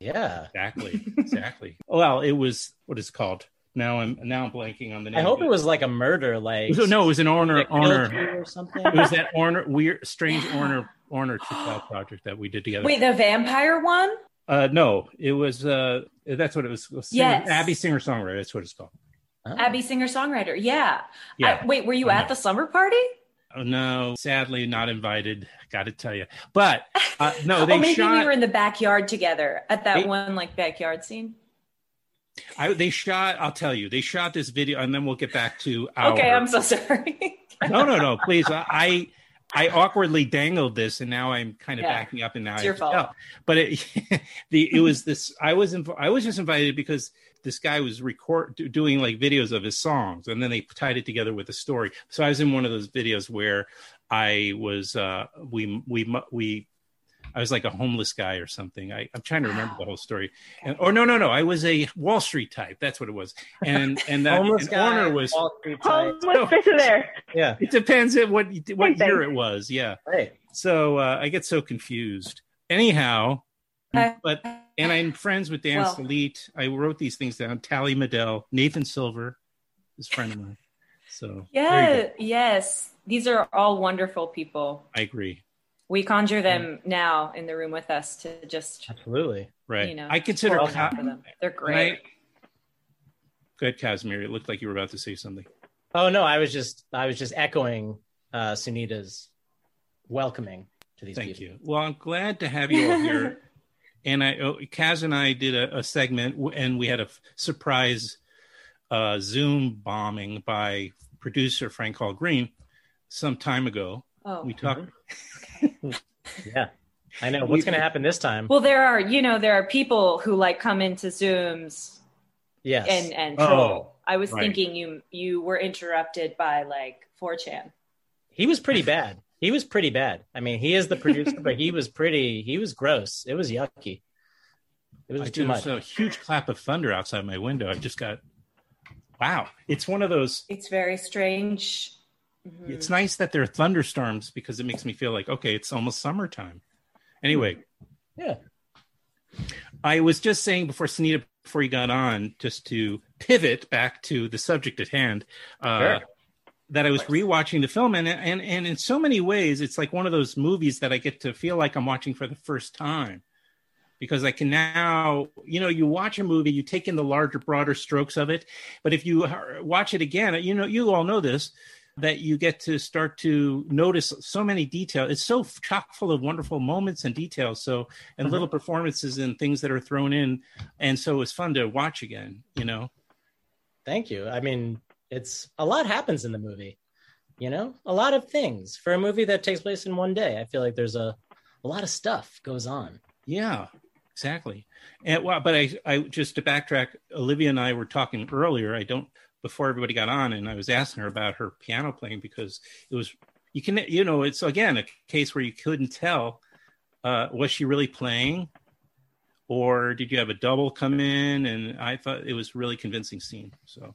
yeah. exactly, exactly. well, it was what is it called? Now I'm now I'm blanking on the name. I hope it was like a murder, like No, it was an honor That honor. or something. It was that honor weird strange honor honor project that we did together. Wait, the vampire one? Uh, no, it was uh, that's what it was. Singer, Yes. Abby singer songwriter. That's what it's called. Oh. Abby singer songwriter. Yeah. Yeah. I- wait, were you I at know. the summer party? Oh, no, sadly not invited. Got to tell you, but uh, no, they oh, maybe shot. we were in the backyard together at that They- one like backyard scene. I, they shot. I'll tell you, they shot this video, and then we'll get back to our. Okay, I'm so sorry. no, no, no. Please, I I awkwardly dangled this, and now I'm kind of Yeah. backing up, and now It's I your fault. tell. But it, the it was this. I was inv- I was just invited because this guy was record doing like videos of his songs, and then they tied it together with a story. So I was in one of those videos where I was uh we we we. I was like a homeless guy or something. I, I'm trying to remember the whole story. And, or no, no, no. I was a Wall Street type. That's what it was. And and that Homeless and guy, Honor was Wall Street type. Homeless fish are there. Yeah, it depends on what what Same year thing. it was. Yeah. right. So uh, I get so confused. Anyhow, Okay. but and I'm friends with Dan Well- Sallitt. I wrote these things down. Tallie Medel, Nathan Silver, is a friend of mine. So Yeah, yes. These are all wonderful people. I agree. We conjure them now in the room with us to just, Absolutely. Right. you know, I consider. twirl Ka- them. They're great. I- Go ahead, Casimir. It looked like you were about to say something. Oh no, I was just I was just echoing uh, Sunita's welcoming to these Thank people. you. Well, I'm glad to have you all here. and I, oh, Kaz and I did a, a segment, and we had a f- surprise uh, Zoom bombing by producer Frank Hall Green some time ago. Oh. we talked. Mm-hmm. Yeah, I know what's going to happen this time. Well, there are, you know, there are people who like come into Zooms yes, and and Oh, troll. I was right. thinking you you were interrupted by like 4chan. he was pretty bad. He was pretty bad. I mean, he is the producer, but he was pretty. He was gross. It was yucky. It was I too much. a huge clap of thunder outside my window. I just got. Wow, it's one of those. It's very strange. Mhm. It's nice that there are thunderstorms because it makes me feel like okay, it's almost summertime. Anyway, Yeah. I was just saying before Sunita, before you got on, just to pivot back to the subject at hand, uh, Sure. that I was rewatching the film, and and and in so many ways, it's like one of those movies that I get to feel like I'm watching for the first time, because I can now, you know, you watch a movie, you take in the larger, broader strokes of it, but if you watch it again, you know, you all know this. That you get to start to notice so many details. It's so chock full of wonderful moments and details. So and Mhm. little performances and things that are thrown in and so it was fun to watch again you know Thank you. I mean, it's a lot happens in the movie. You know, a lot of things for a movie that takes place in one day. I feel like there's a a lot of stuff goes on. yeah exactly and well but i i just to backtrack olivia and i were talking earlier i don't before everybody got on and i was asking her about her piano playing because it was you can you know it's again a case where you couldn't tell uh was she really playing or did you have a double come in and i thought it was really convincing scene so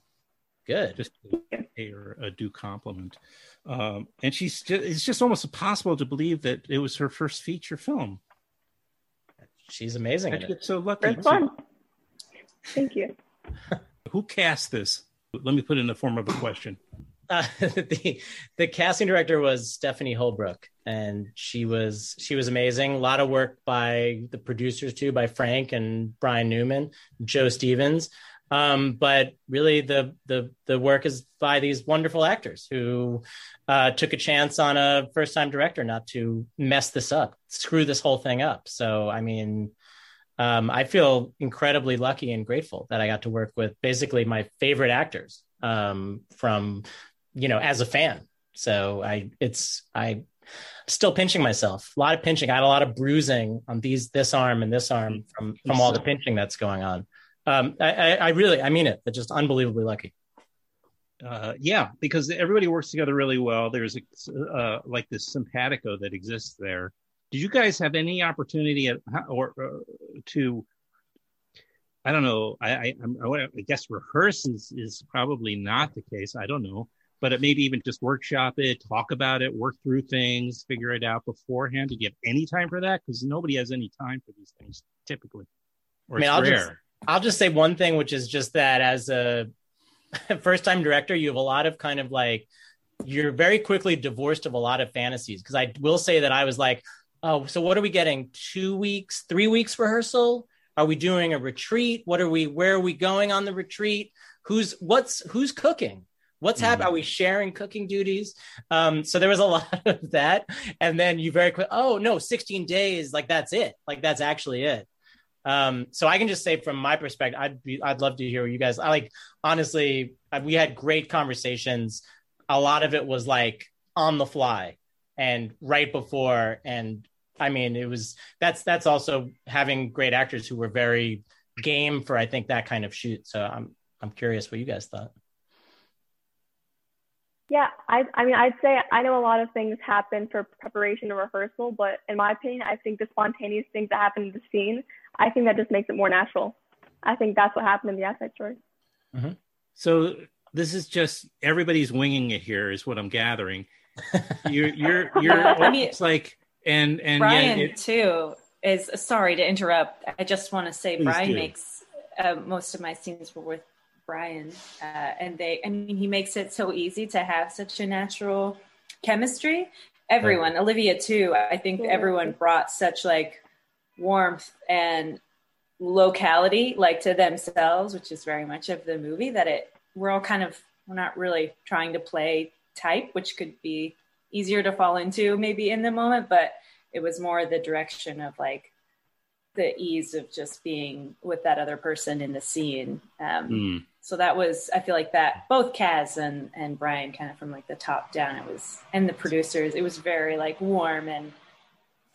Good. just to pay her a due compliment. Um, and she's just, it's just almost impossible to believe that it was her first feature film. She's amazing. How'd in you it. get so lucky? It's fun. Thank you. Who cast this? Let me put it in the form of a question. Uh, the the casting director was Stephanie Holbrook, and she was she was amazing. A lot of work by the producers too, by Frank and Brian Newman, Joe Stevens. Um, but really, the the the work is by these wonderful actors who uh, took a chance on a first time director not to mess this up, screw this whole thing up. So, I mean, um, I feel incredibly lucky and grateful that I got to work with basically my favorite actors um, from, you know, as a fan. So I, it's, I still pinching myself, a lot of pinching. I had a lot of bruising on these, this arm and this arm from, from all the pinching that's going on. Um, I, I, I really, I mean it, but just unbelievably lucky. Uh, yeah, because everybody works together really well. There's a, uh, like this simpatico that exists there. Did you guys have any opportunity at, or uh, to? I don't know. I, I, I guess rehearse is, is probably not the case. I don't know, but it maybe even just workshop it, talk about it, work through things, figure it out beforehand. Did you have any time for that? Because nobody has any time for these things typically. Or I mean, I'll rare. just, I'll just say one thing, which is just that as a first time director, you have a lot of kind of like, you're very quickly divorced of a lot of fantasies. Cause I will say that I was like, oh, so what are we getting? Two weeks, three weeks rehearsal? Are we doing a retreat? What are we, where are we going on the retreat? Who's, what's, who's cooking? What's happening? Are we sharing cooking duties? Um, so there was a lot of that. And then you very quick, oh no, 16 days, like that's it. Like that's actually it. Um, so I can just say from my perspective, I'd be, I'd love to hear you guys. I like, honestly, I- we had great conversations. A lot of it was like on the fly and right before. And I mean, it was, that's, that's also having great actors who were very game for, I think that kind of shoot. So I'm, I'm curious what you guys thought. Yeah, I, I mean, I'd say I know a lot of things happen for preparation and rehearsal, but in my opinion, I think the spontaneous things that happen in the scene, I think that just makes it more natural. I think that's what happened in the outside story. Mm-hmm. So this is just everybody's winging it here, is what I'm gathering. You're you're you're I mean- almost like and and Brian yet it, too is sorry to interrupt. I just want to say Brian do. makes uh, most of my scenes were with Brian, uh, and they. I mean, he makes it so easy to have such a natural chemistry. Everyone, Olivia too. I think everyone brought such like warmth and locality, like to themselves, which is very much of the movie. That it we're all kind of we're not really trying to play type, which could be easier to fall into maybe in the moment, but it was more the direction of like the ease of just being with that other person in the scene. Um, Mm. So that was, I feel like that both Kaz and and Brian kind of from like the top down. It was and the producers. It was very like warm and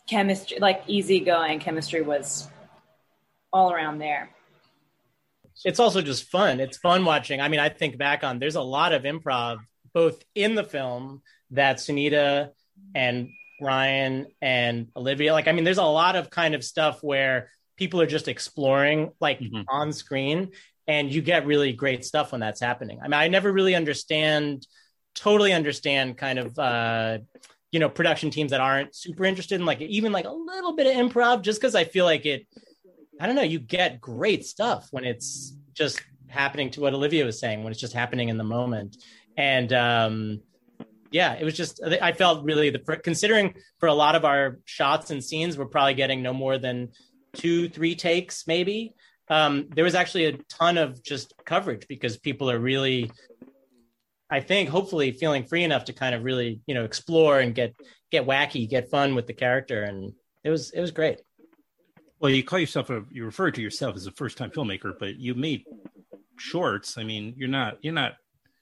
chemistry, like easygoing chemistry was all around there. it's also just fun. It's fun watching. I mean, I think back on there's a lot of improv both in the film that Sunita and Ryan and Olivia like. I mean, there's a lot of kind of stuff where people are just exploring like on screen, and you get really great stuff when that's happening. I mean, I never really understand, totally understand, kind of. uh you know production teams that aren't super interested in like even like a little bit of improv just because i feel like it I don't know, you get great stuff when it's just happening to what Olivia was saying, when it's just happening in the moment. And um, yeah, it was just, I felt really the, considering for a lot of our shots and scenes, we're probably getting no more than two, three takes, maybe. Um, there was actually a ton of just coverage because people are really, I think, hopefully feeling free enough to kind of really, you know, explore and get, get wacky, get fun with the character. And it was, it was great. Well, you call yourself a you refer to yourself as a first time filmmaker, but you made shorts. I mean, you're not you're not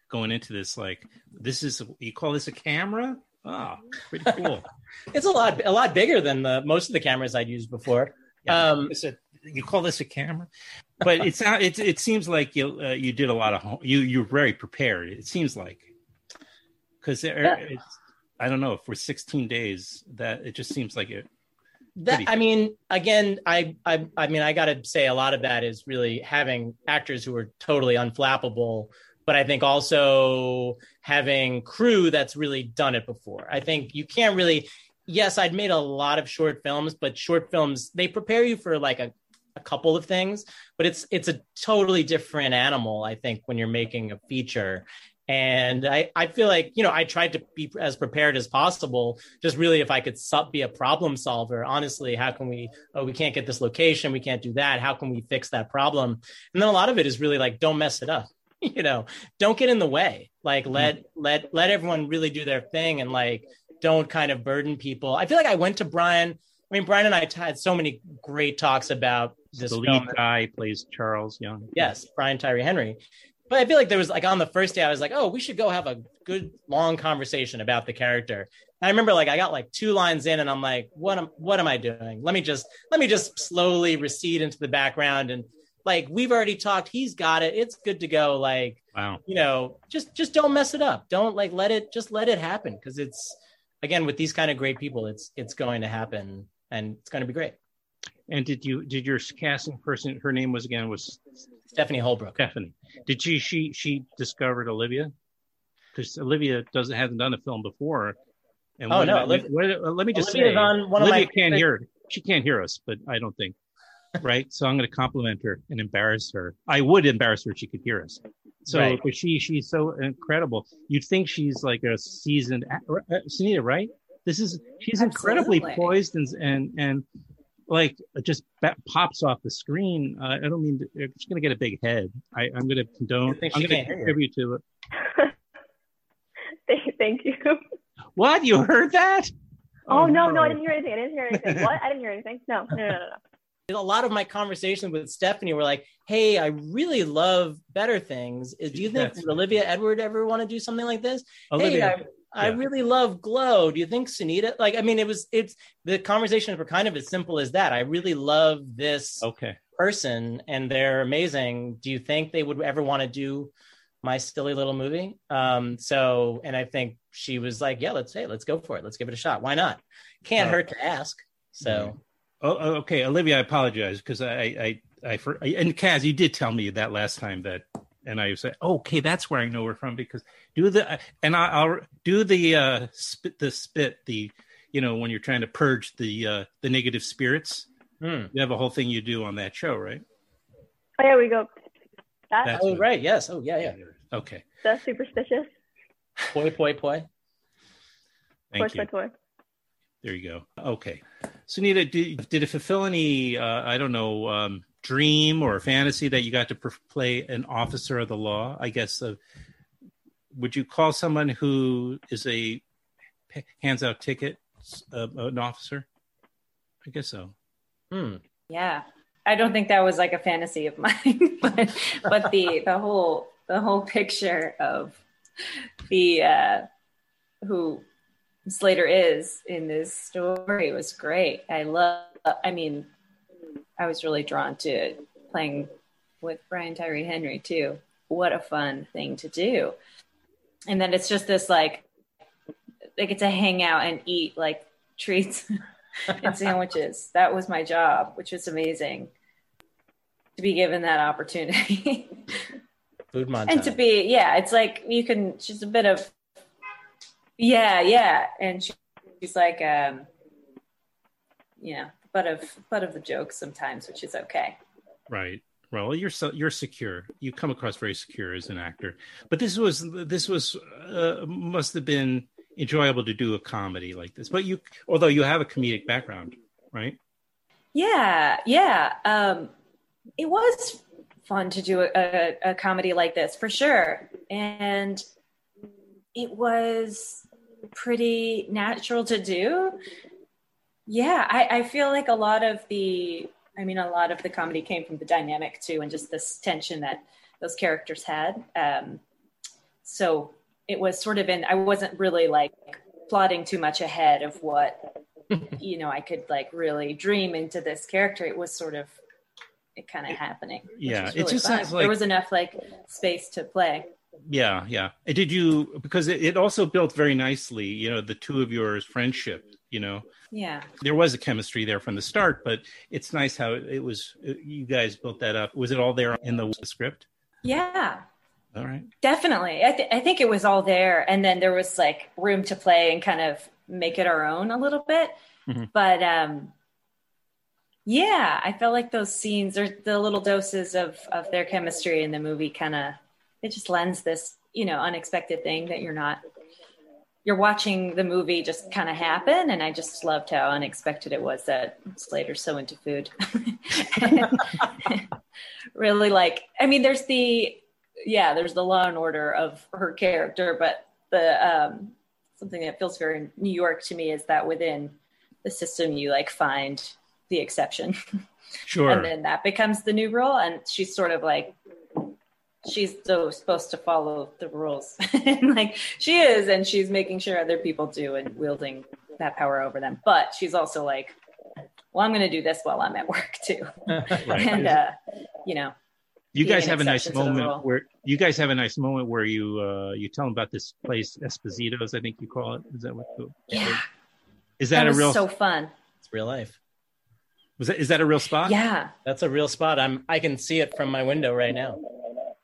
going into this like this is you call this a camera? Ah, pretty cool. it's a lot a lot bigger than the most of the cameras I'd used before. Yeah, um, a, you call this a camera, but it's not. It it seems like you uh, you did a lot of home, you you're very prepared. It seems like because it's I don't know for 16 days that it just seems like it. That I mean, again, I I I mean, I got to say a lot of that is really having actors who are totally unflappable, but I think also having crew that's really done it before. I think you can't really. Yes, I'd made a lot of short films, but short films they prepare you for like a a couple of things, but it's it's a totally different animal. I think when you're making a feature, and I, I feel like you know i tried to be as prepared as possible just really if i could sub, be a problem solver honestly how can we oh we can't get this location we can't do that how can we fix that problem and then a lot of it is really like don't mess it up you know don't get in the way. Like mm-hmm. let let let everyone really do their thing and like don't kind of burden people. I feel like i went to brian i mean brian and i had so many great talks about this the lead guy plays charles young. Yes brian tyree henry. But I feel like there was like on the first day, I was like, oh, we should go have a good long conversation about the character. And I remember like I got like two lines in, and I'm like, what am what am I doing? Let me just let me just slowly recede into the background and like we've already talked. He's got it. It's good to go. Like, wow, you know, just just don't mess it up. Don't like let it just let it happen because it's again with these kind of great people, it's it's going to happen and it's going to be great. And did you did your casting person? Her name was again was Stephanie Holbrook. Stephanie. Did she she she discovered Olivia? Because Olivia doesn't hasn't done a film before. And oh no! what, Olivia, what, let me just Olivia's say, on one Olivia of my can't favorite- hear. She can't hear us, but I don't think. Right, so I'm going to compliment her and embarrass her. I would embarrass her if she could hear us. So, Right. but she she's so incredible. You'd think she's like a seasoned uh, Sunita, right? This is she's incredibly Absolutely. poised and and and like just ba- pops off the screen. Uh, I don't mean to, she's going to get a big head. I, I'm going to condone. think I'm going to hear you? contribute to it. Thank you. What you heard that? Oh, no, no, I didn't hear anything. I didn't hear anything. what? I didn't hear anything. No, no, no, no, no. A lot of my conversations with Stephanie were like, "Hey, I really love Better Things. Do you think That's- Olivia Edward ever want to do something like this? Olivia- hey, I, I yeah. really love Glow. Do you think Sunita? Like, I mean, it was it's the conversations were kind of as simple as that. I really love this Okay. person, and they're amazing. Do you think they would ever want to do my silly little movie? Um, so, and I think she was like, "Yeah, let's say, let's go for it. Let's give it a shot. Why not? Can't Oh. hurt to ask." So. Oh, oh, okay, Olivia, I apologize because I, I, I, for, and Kaz, you did tell me that last time that, and I said, oh, okay, that's where I know we're from because do the, and I, I'll do the uh, spit, the spit, the, you know, when you're trying to purge the uh, the negative spirits. Hmm. You have a whole thing you do on that show, right? Oh, yeah, we go. That, That's Oh right, yes. Oh yeah, yeah. Okay, that's superstitious. Poi poi poi. thank Toy, you. toy, toy. There you go. Okay, Sunita, did did it fulfill any, uh, I don't know, um, dream or fantasy that you got to per- play an officer of the law? I guess. Uh, would you call someone who is a p- hands out tickets, uh, an officer. I guess so. Hmm. Yeah. I don't think that was like a fantasy of mine, but but the the whole the whole picture of the uh who Slater is in this story was great. I love I mean I was really drawn to playing with Brian Tyree Henry too. What a fun thing to do. And then it's just this like they get to hang out and eat like treats and sandwiches. That was my job, which was amazing to be given that opportunity. Food montage. and to be, yeah, it's like you can, she's a bit of, yeah, yeah. And she, she's like, um, yeah, butt of, butt of the jokes sometimes, which is okay. Right. Well, you're so, you're secure. You come across very secure as an actor. But this was this was uh, must have been enjoyable to do a comedy like this. But you, although you have a comedic background, right? Yeah, yeah. Um, it was fun to do a, a, a comedy like this for sure, and it was pretty natural to do. Yeah, I, I feel like a lot of the, I mean, a lot of the comedy came from the dynamic too, and just this tension that those characters had. Um, so it was sort of in, I wasn't really like plotting too much ahead of what, you know, I could like really dream into this character. It was sort of, it kind of happening. Yeah, was it just fun. sounds like- there was enough like space to play. Yeah, yeah. And did you because it, it also built very nicely, you know, the two of yours friendship, you know. Yeah. There was a chemistry there from the start, but it's nice how it was you guys built that up. Was it all there in the script? Yeah. All right. Definitely. I, th- I think it was all there. And then there was like room to play and kind of make it our own a little bit. Mhm. But um, yeah, I felt like those scenes or the little doses of, of their chemistry in the movie kind of, it just lends this, you know, unexpected thing that you're not, you're watching the movie just kind of happen. And I just loved how unexpected it was that Slater's so into food. really like, I mean, there's the, yeah, there's the law and order of her character, but the um, something that feels very New York to me is that within the system you like find the exception, Sure. and then that becomes the new rule. And she's sort of like she's so supposed to follow the rules, and like she is, and she's making sure other people do and wielding that power over them. But she's also like, well, I'm going to do this while I'm at work too, Right. and uh, you know. You guys have a nice exception to the moment where you guys have a nice moment where you uh you tell them about this place Esposito's, I think you call it. Is that what? The, Yeah. Is that, that a real? so fun. It's real life. was that is that a real spot? Yeah. That's a real spot. I'm I can see it from my window right now.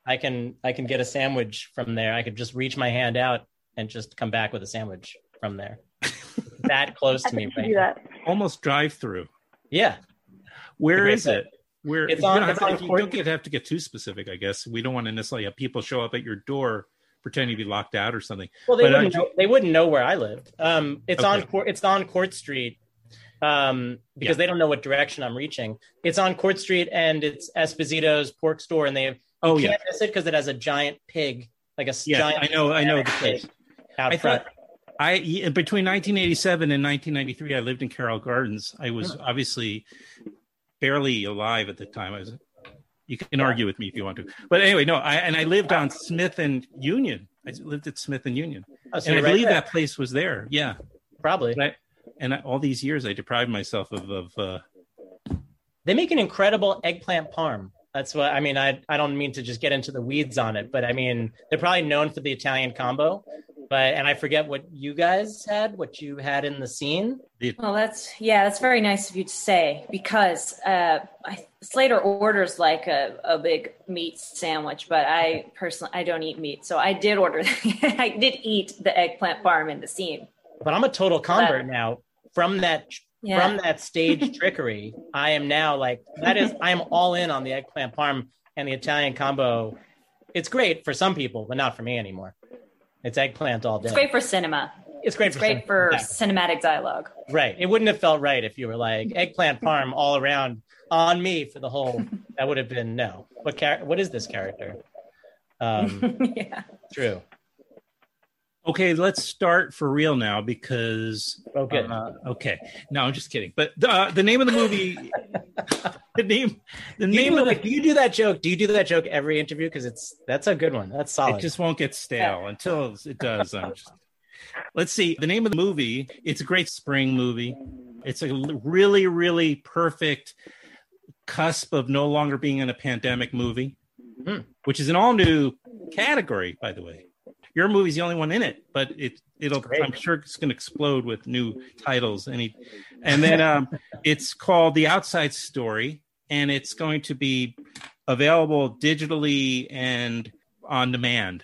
I can I can get a sandwich from there. I could just reach my hand out and just come back with a sandwich from there. that close to me right do that. Almost drive through. Yeah. Where Great is place. it? Where It's you on- don't it's have on to, you don't get, have to get too specific, I guess. We don't want to necessarily have people show up at your door pretending to be locked out or something. Well, they But, uh, wouldn't know, they wouldn't know where I lived. Um, it's on Okay. Court, it's on Court Street um, because they don't know what direction I'm reaching. It's on Court Street and it's Esposito's pork store, and they have Oh, you yeah. can't miss it because it has a giant pig, like a Yeah, giant. I know, I know the pig place. out I front. thought I between 1987 and 1993, I lived in Carroll Gardens. I was obviously barely alive at the time. I was. You can argue with me if you want to, but anyway, no. I and I lived on Smith and Union. I lived at Smith and Union, Oh, so and I right believe there. that place was there. Yeah, probably. But I, and I, all these years, I deprived myself of of. Uh, They make an incredible eggplant parm. That's what I mean. I I don't mean to just get into the weeds on it, but I mean they're probably known for the Italian combo. But and I forget what you guys had, what you had in the scene. Well, that's yeah, that's very nice of you to say because uh, I, Slater orders like a, a big meat sandwich, but I personally I don't eat meat, so I did order. I did eat the eggplant parm in the scene. But I'm a total convert now from that Yeah. from that stage trickery. I am now like that is I am all in on the eggplant parm and the Italian combo. It's great for some people, but not for me anymore. It's eggplant all day. It's great for cinema. It's great It's for great for cinematic dialogue. Right. It wouldn't have felt right if you were like eggplant parm all around on me for the whole. That would have been no. What char- What is this character? Um, yeah. True. Okay, let's start for real now because. Okay. Uh, okay. No, I'm just kidding. But the uh, the name of the movie, the name, the you, name of the do you do that joke? Do you do that joke every interview? Because it's that's a good one. That's solid. It just won't get stale until it does. Just... Let's see. The name of the movie. It's a great spring movie. It's a really, really perfect cusp of no longer being in a pandemic movie, Hmm. which is an all new category, by the way. Your movie's the only one in it, but it it'll great. I'm sure it's going to explode with new titles. Any, and then um, it's called The Outside Story, and it's going to be available digitally and on demand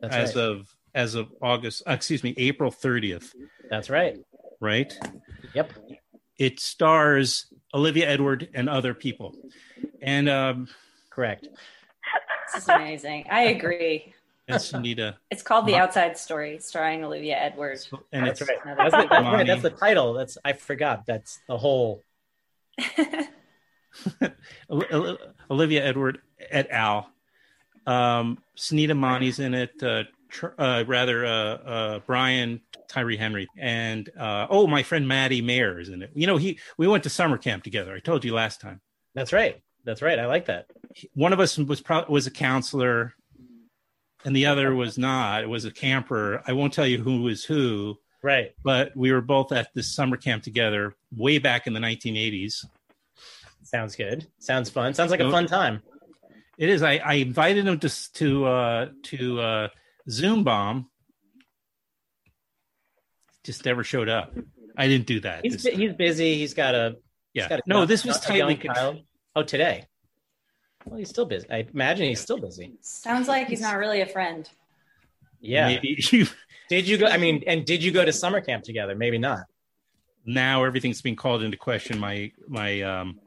That's as right. of as of August. uh, excuse me, April 30th. That's right. Right. Yep. It stars Olivia Edward and other people, and um, correct. This is amazing. I agree. And Sunita. It's called The Ma- Outside Story, starring Olivia Edward. And That's it's right. That's the, that's, right. That's the title. That's I forgot. That's the whole. Ol- Ol- Olivia Edward et al. Um, Sunita Mani's in it. Uh, tr- uh, rather, uh, uh, Brian Tyree Henry, and uh, oh, my friend Matty Maher is in it. You know, he we went to summer camp together. I told you last time. That's right. That's right. I like that. One of us was pro- was a counselor, and the other was not. It was a camper. I won't tell you who was who. Right. But we were both at this summer camp together way back in the 1980s. Sounds good. Sounds fun. Sounds like a fun time. It is. I, I invited him to to uh, to uh, Zoom bomb. Just never showed up. I didn't do that. He's bu- he's busy. He's got a Yeah. He's got a No, this was tightly con- Oh, today. Well, he's still busy. I imagine he's still busy. Sounds like he's not really a friend. Yeah. Maybe you. Did you go? I mean, and did you go to summer camp together? Maybe not. now everything's being called into question. My my um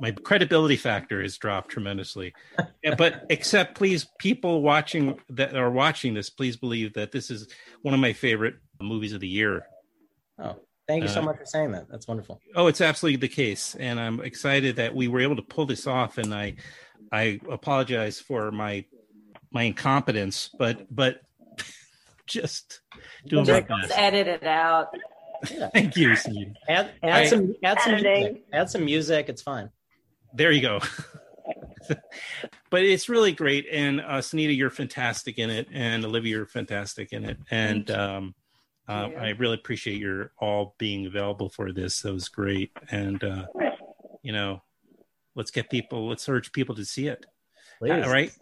my credibility factor has dropped tremendously. Yeah, but except please, people watching that are watching this, please believe that this is one of my favorite movies of the year. Oh, thank you so Uh, much for saying that. That's wonderful. Oh, it's absolutely the case, and I'm excited that we were able to pull this off. And I, I apologize for my my incompetence, but but just doing my Just best. edit it out. Thank you, Steve. Add, add I- some add some music. Add some music. It's fine. There you go. but it's really great, and uh, Sunita, you're fantastic in it, and Olivia, you're fantastic in it, and um, uh, I really appreciate your all being available for this. That was great, and uh, you know, let's get people, let's urge people to see it. Please. Uh, right?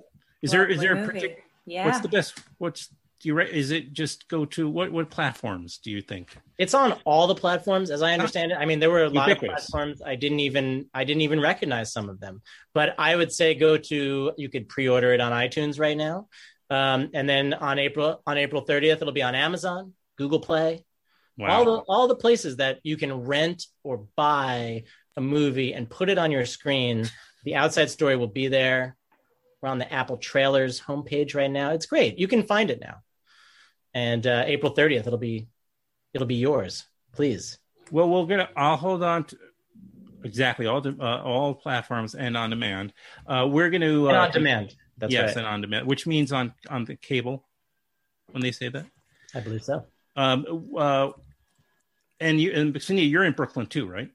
Is there is there a particular? Yeah. What's the best? What's do you? Is it just go to what what platforms do you think? It's on all the platforms, as I understand it. I mean, there were a lot of platforms I didn't even I didn't even recognize some of them. But I would say go to you could pre-order it on iTunes right now, um, and then on April on April 30th it'll be on Amazon, Google Play, all the all the places that you can rent or buy a movie and put it on your screen. The Outside Story will be there. We're on the Apple Trailers homepage right now. It's great. You can find it now. And uh, April 30th, it'll be it'll be yours. Please. Well, we're gonna. I'll hold on to exactly all the uh, all platforms and on demand. Uh, we're going to uh, on demand. That's yes, right. and on demand, which means on on the cable when they say that. I believe so. Um, uh, and you and Cindy, you're in Brooklyn too, right?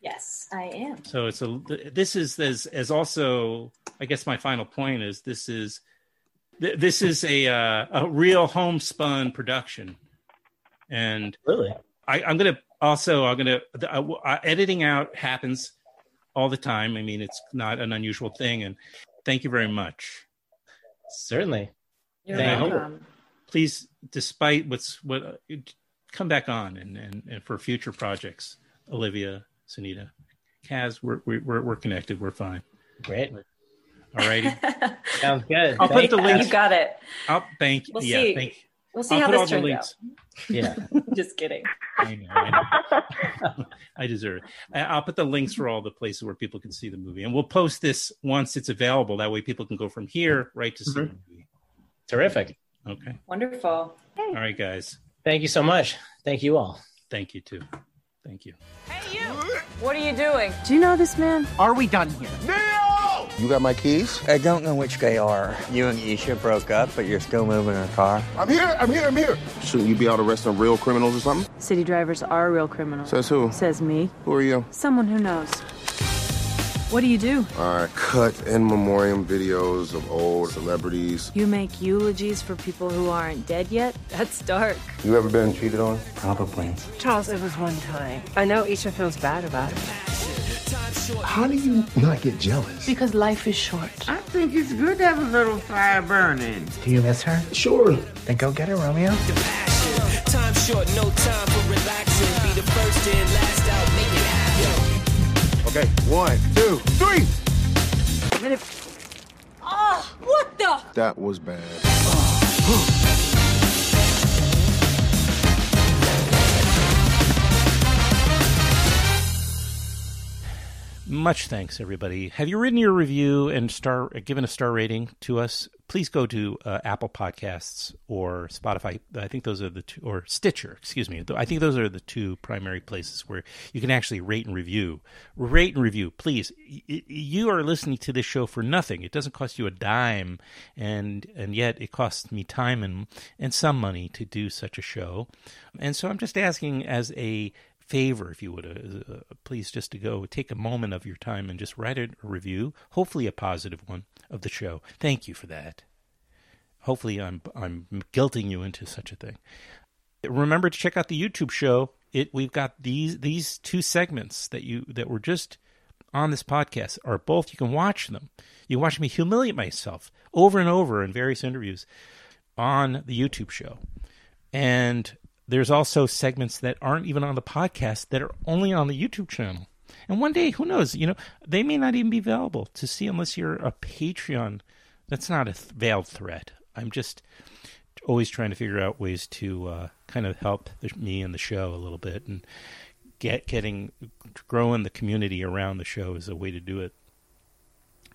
Yes, I am. So it's a. This is as as also. I guess my final point is this is th- this is a uh, a real homespun production, and Really? I, I'm gonna also I'm gonna the, uh, uh, editing out happens all the time. I mean, it's not an unusual thing, and thank you very much. Certainly. You're welcome. Please, despite what's what, uh, come back on and, and, and for future projects, Olivia, Sunita, Kaz, we're we're we're connected. We're fine. Great. All righty. Sounds good. I'll put the links. You got it. I'll thank. We'll yeah, see. thank. We'll see I'll how put this all the turns links. Yeah. Just kidding. I know, I know. I deserve it. I- I'll put the links for all the places where people can see the movie, and we'll post this once it's available. That way, people can go from here right to see Mhm. the movie. Terrific. Okay. Wonderful. All right, guys. Thank you so much. Thank you all. Thank you too. Thank you. Hey, you! What are you doing? Do you know this man? Are we done here? Neo! You got my keys? I don't know which they are. You and Isha broke up, but you're still moving her car. I'm here, I'm here, I'm here. Shouldn't you be out arresting real criminals or something? City drivers are real criminals. Says who? Says me. Who are you? Someone who knows. What do you do? I cut in memoriam videos of old celebrities. You make eulogies for people who aren't dead yet? That's dark. You ever been cheated on? Probably. Charles, it was one time. I know Isha feels bad about it. How do you not get jealous? Because life is short. I think it's good to have a little fire burning. Do you miss her? Sure. Then go get her, Romeo. Time short, no time for relaxing. Be the first in, last out, make it happen. Okay, one, two, three. Oh, what the? That was bad. Much thanks, everybody. Have you written your review and star given a star rating to us? Please go to uh, Apple Podcasts or Spotify. I think those are the two, or Stitcher. Excuse me. I think those are the two primary places where you can actually rate and review. Rate and review, please. Y- you are listening to this show for nothing. It doesn't cost you a dime, and and yet it costs me time and and some money to do such a show. And so I'm just asking as a favor, if you would, uh, uh, please just to go take a moment of your time and just write a review, hopefully a positive one of the show. Thank you for that. Hopefully, I'm I'm guilting you into such a thing. Remember to check out the YouTube show. It we've got these these two segments that you that were just on this podcast are both you can watch them. You watch me humiliate myself over and over in various interviews on the YouTube show. And there's also segments that aren't even on the podcast that are only on the YouTube channel. And one day, who knows? You know, they may not even be available to see unless you're a Patreon. That's not a th- veiled threat. I'm just always trying to figure out ways to uh, kind of help the, me and the show a little bit, and get getting growing the community around the show is a way to do it.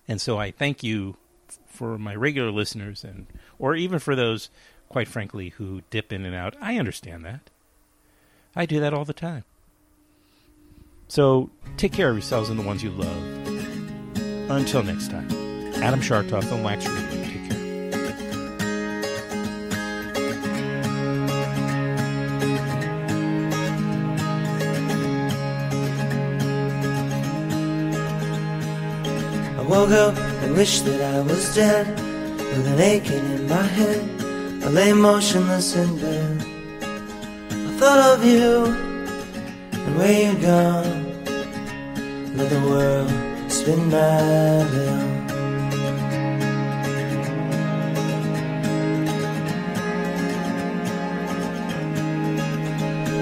And so I thank you for my regular listeners, and or even for those quite frankly, who dip in and out. I understand that. I do that all the time. So take care of yourselves and the ones you love. Until next time, Adam Schartoff, Film Wax Radio. Take care. I woke up and wished that I was dead with an aching in my head. I lay motionless in bed. I thought of you and where you'd gone. Let the world spin by on.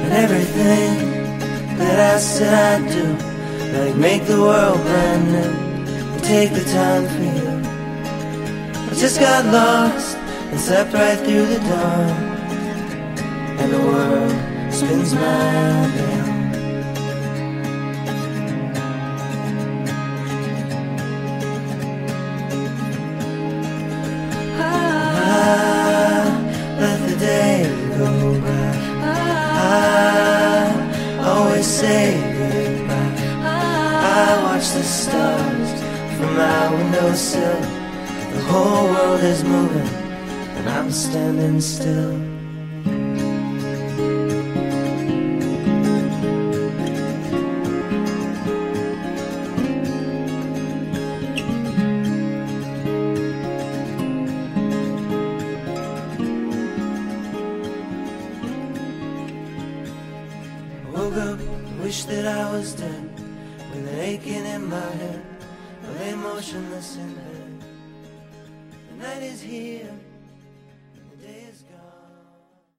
And everything that I said I'd do, like make the world brand new, and take the time for you. I just got lost and slept right through the dawn. And the world spins ah, go by. I always say goodbye. I watch the stars from my windowsill. The whole world is moving, I'm standing still.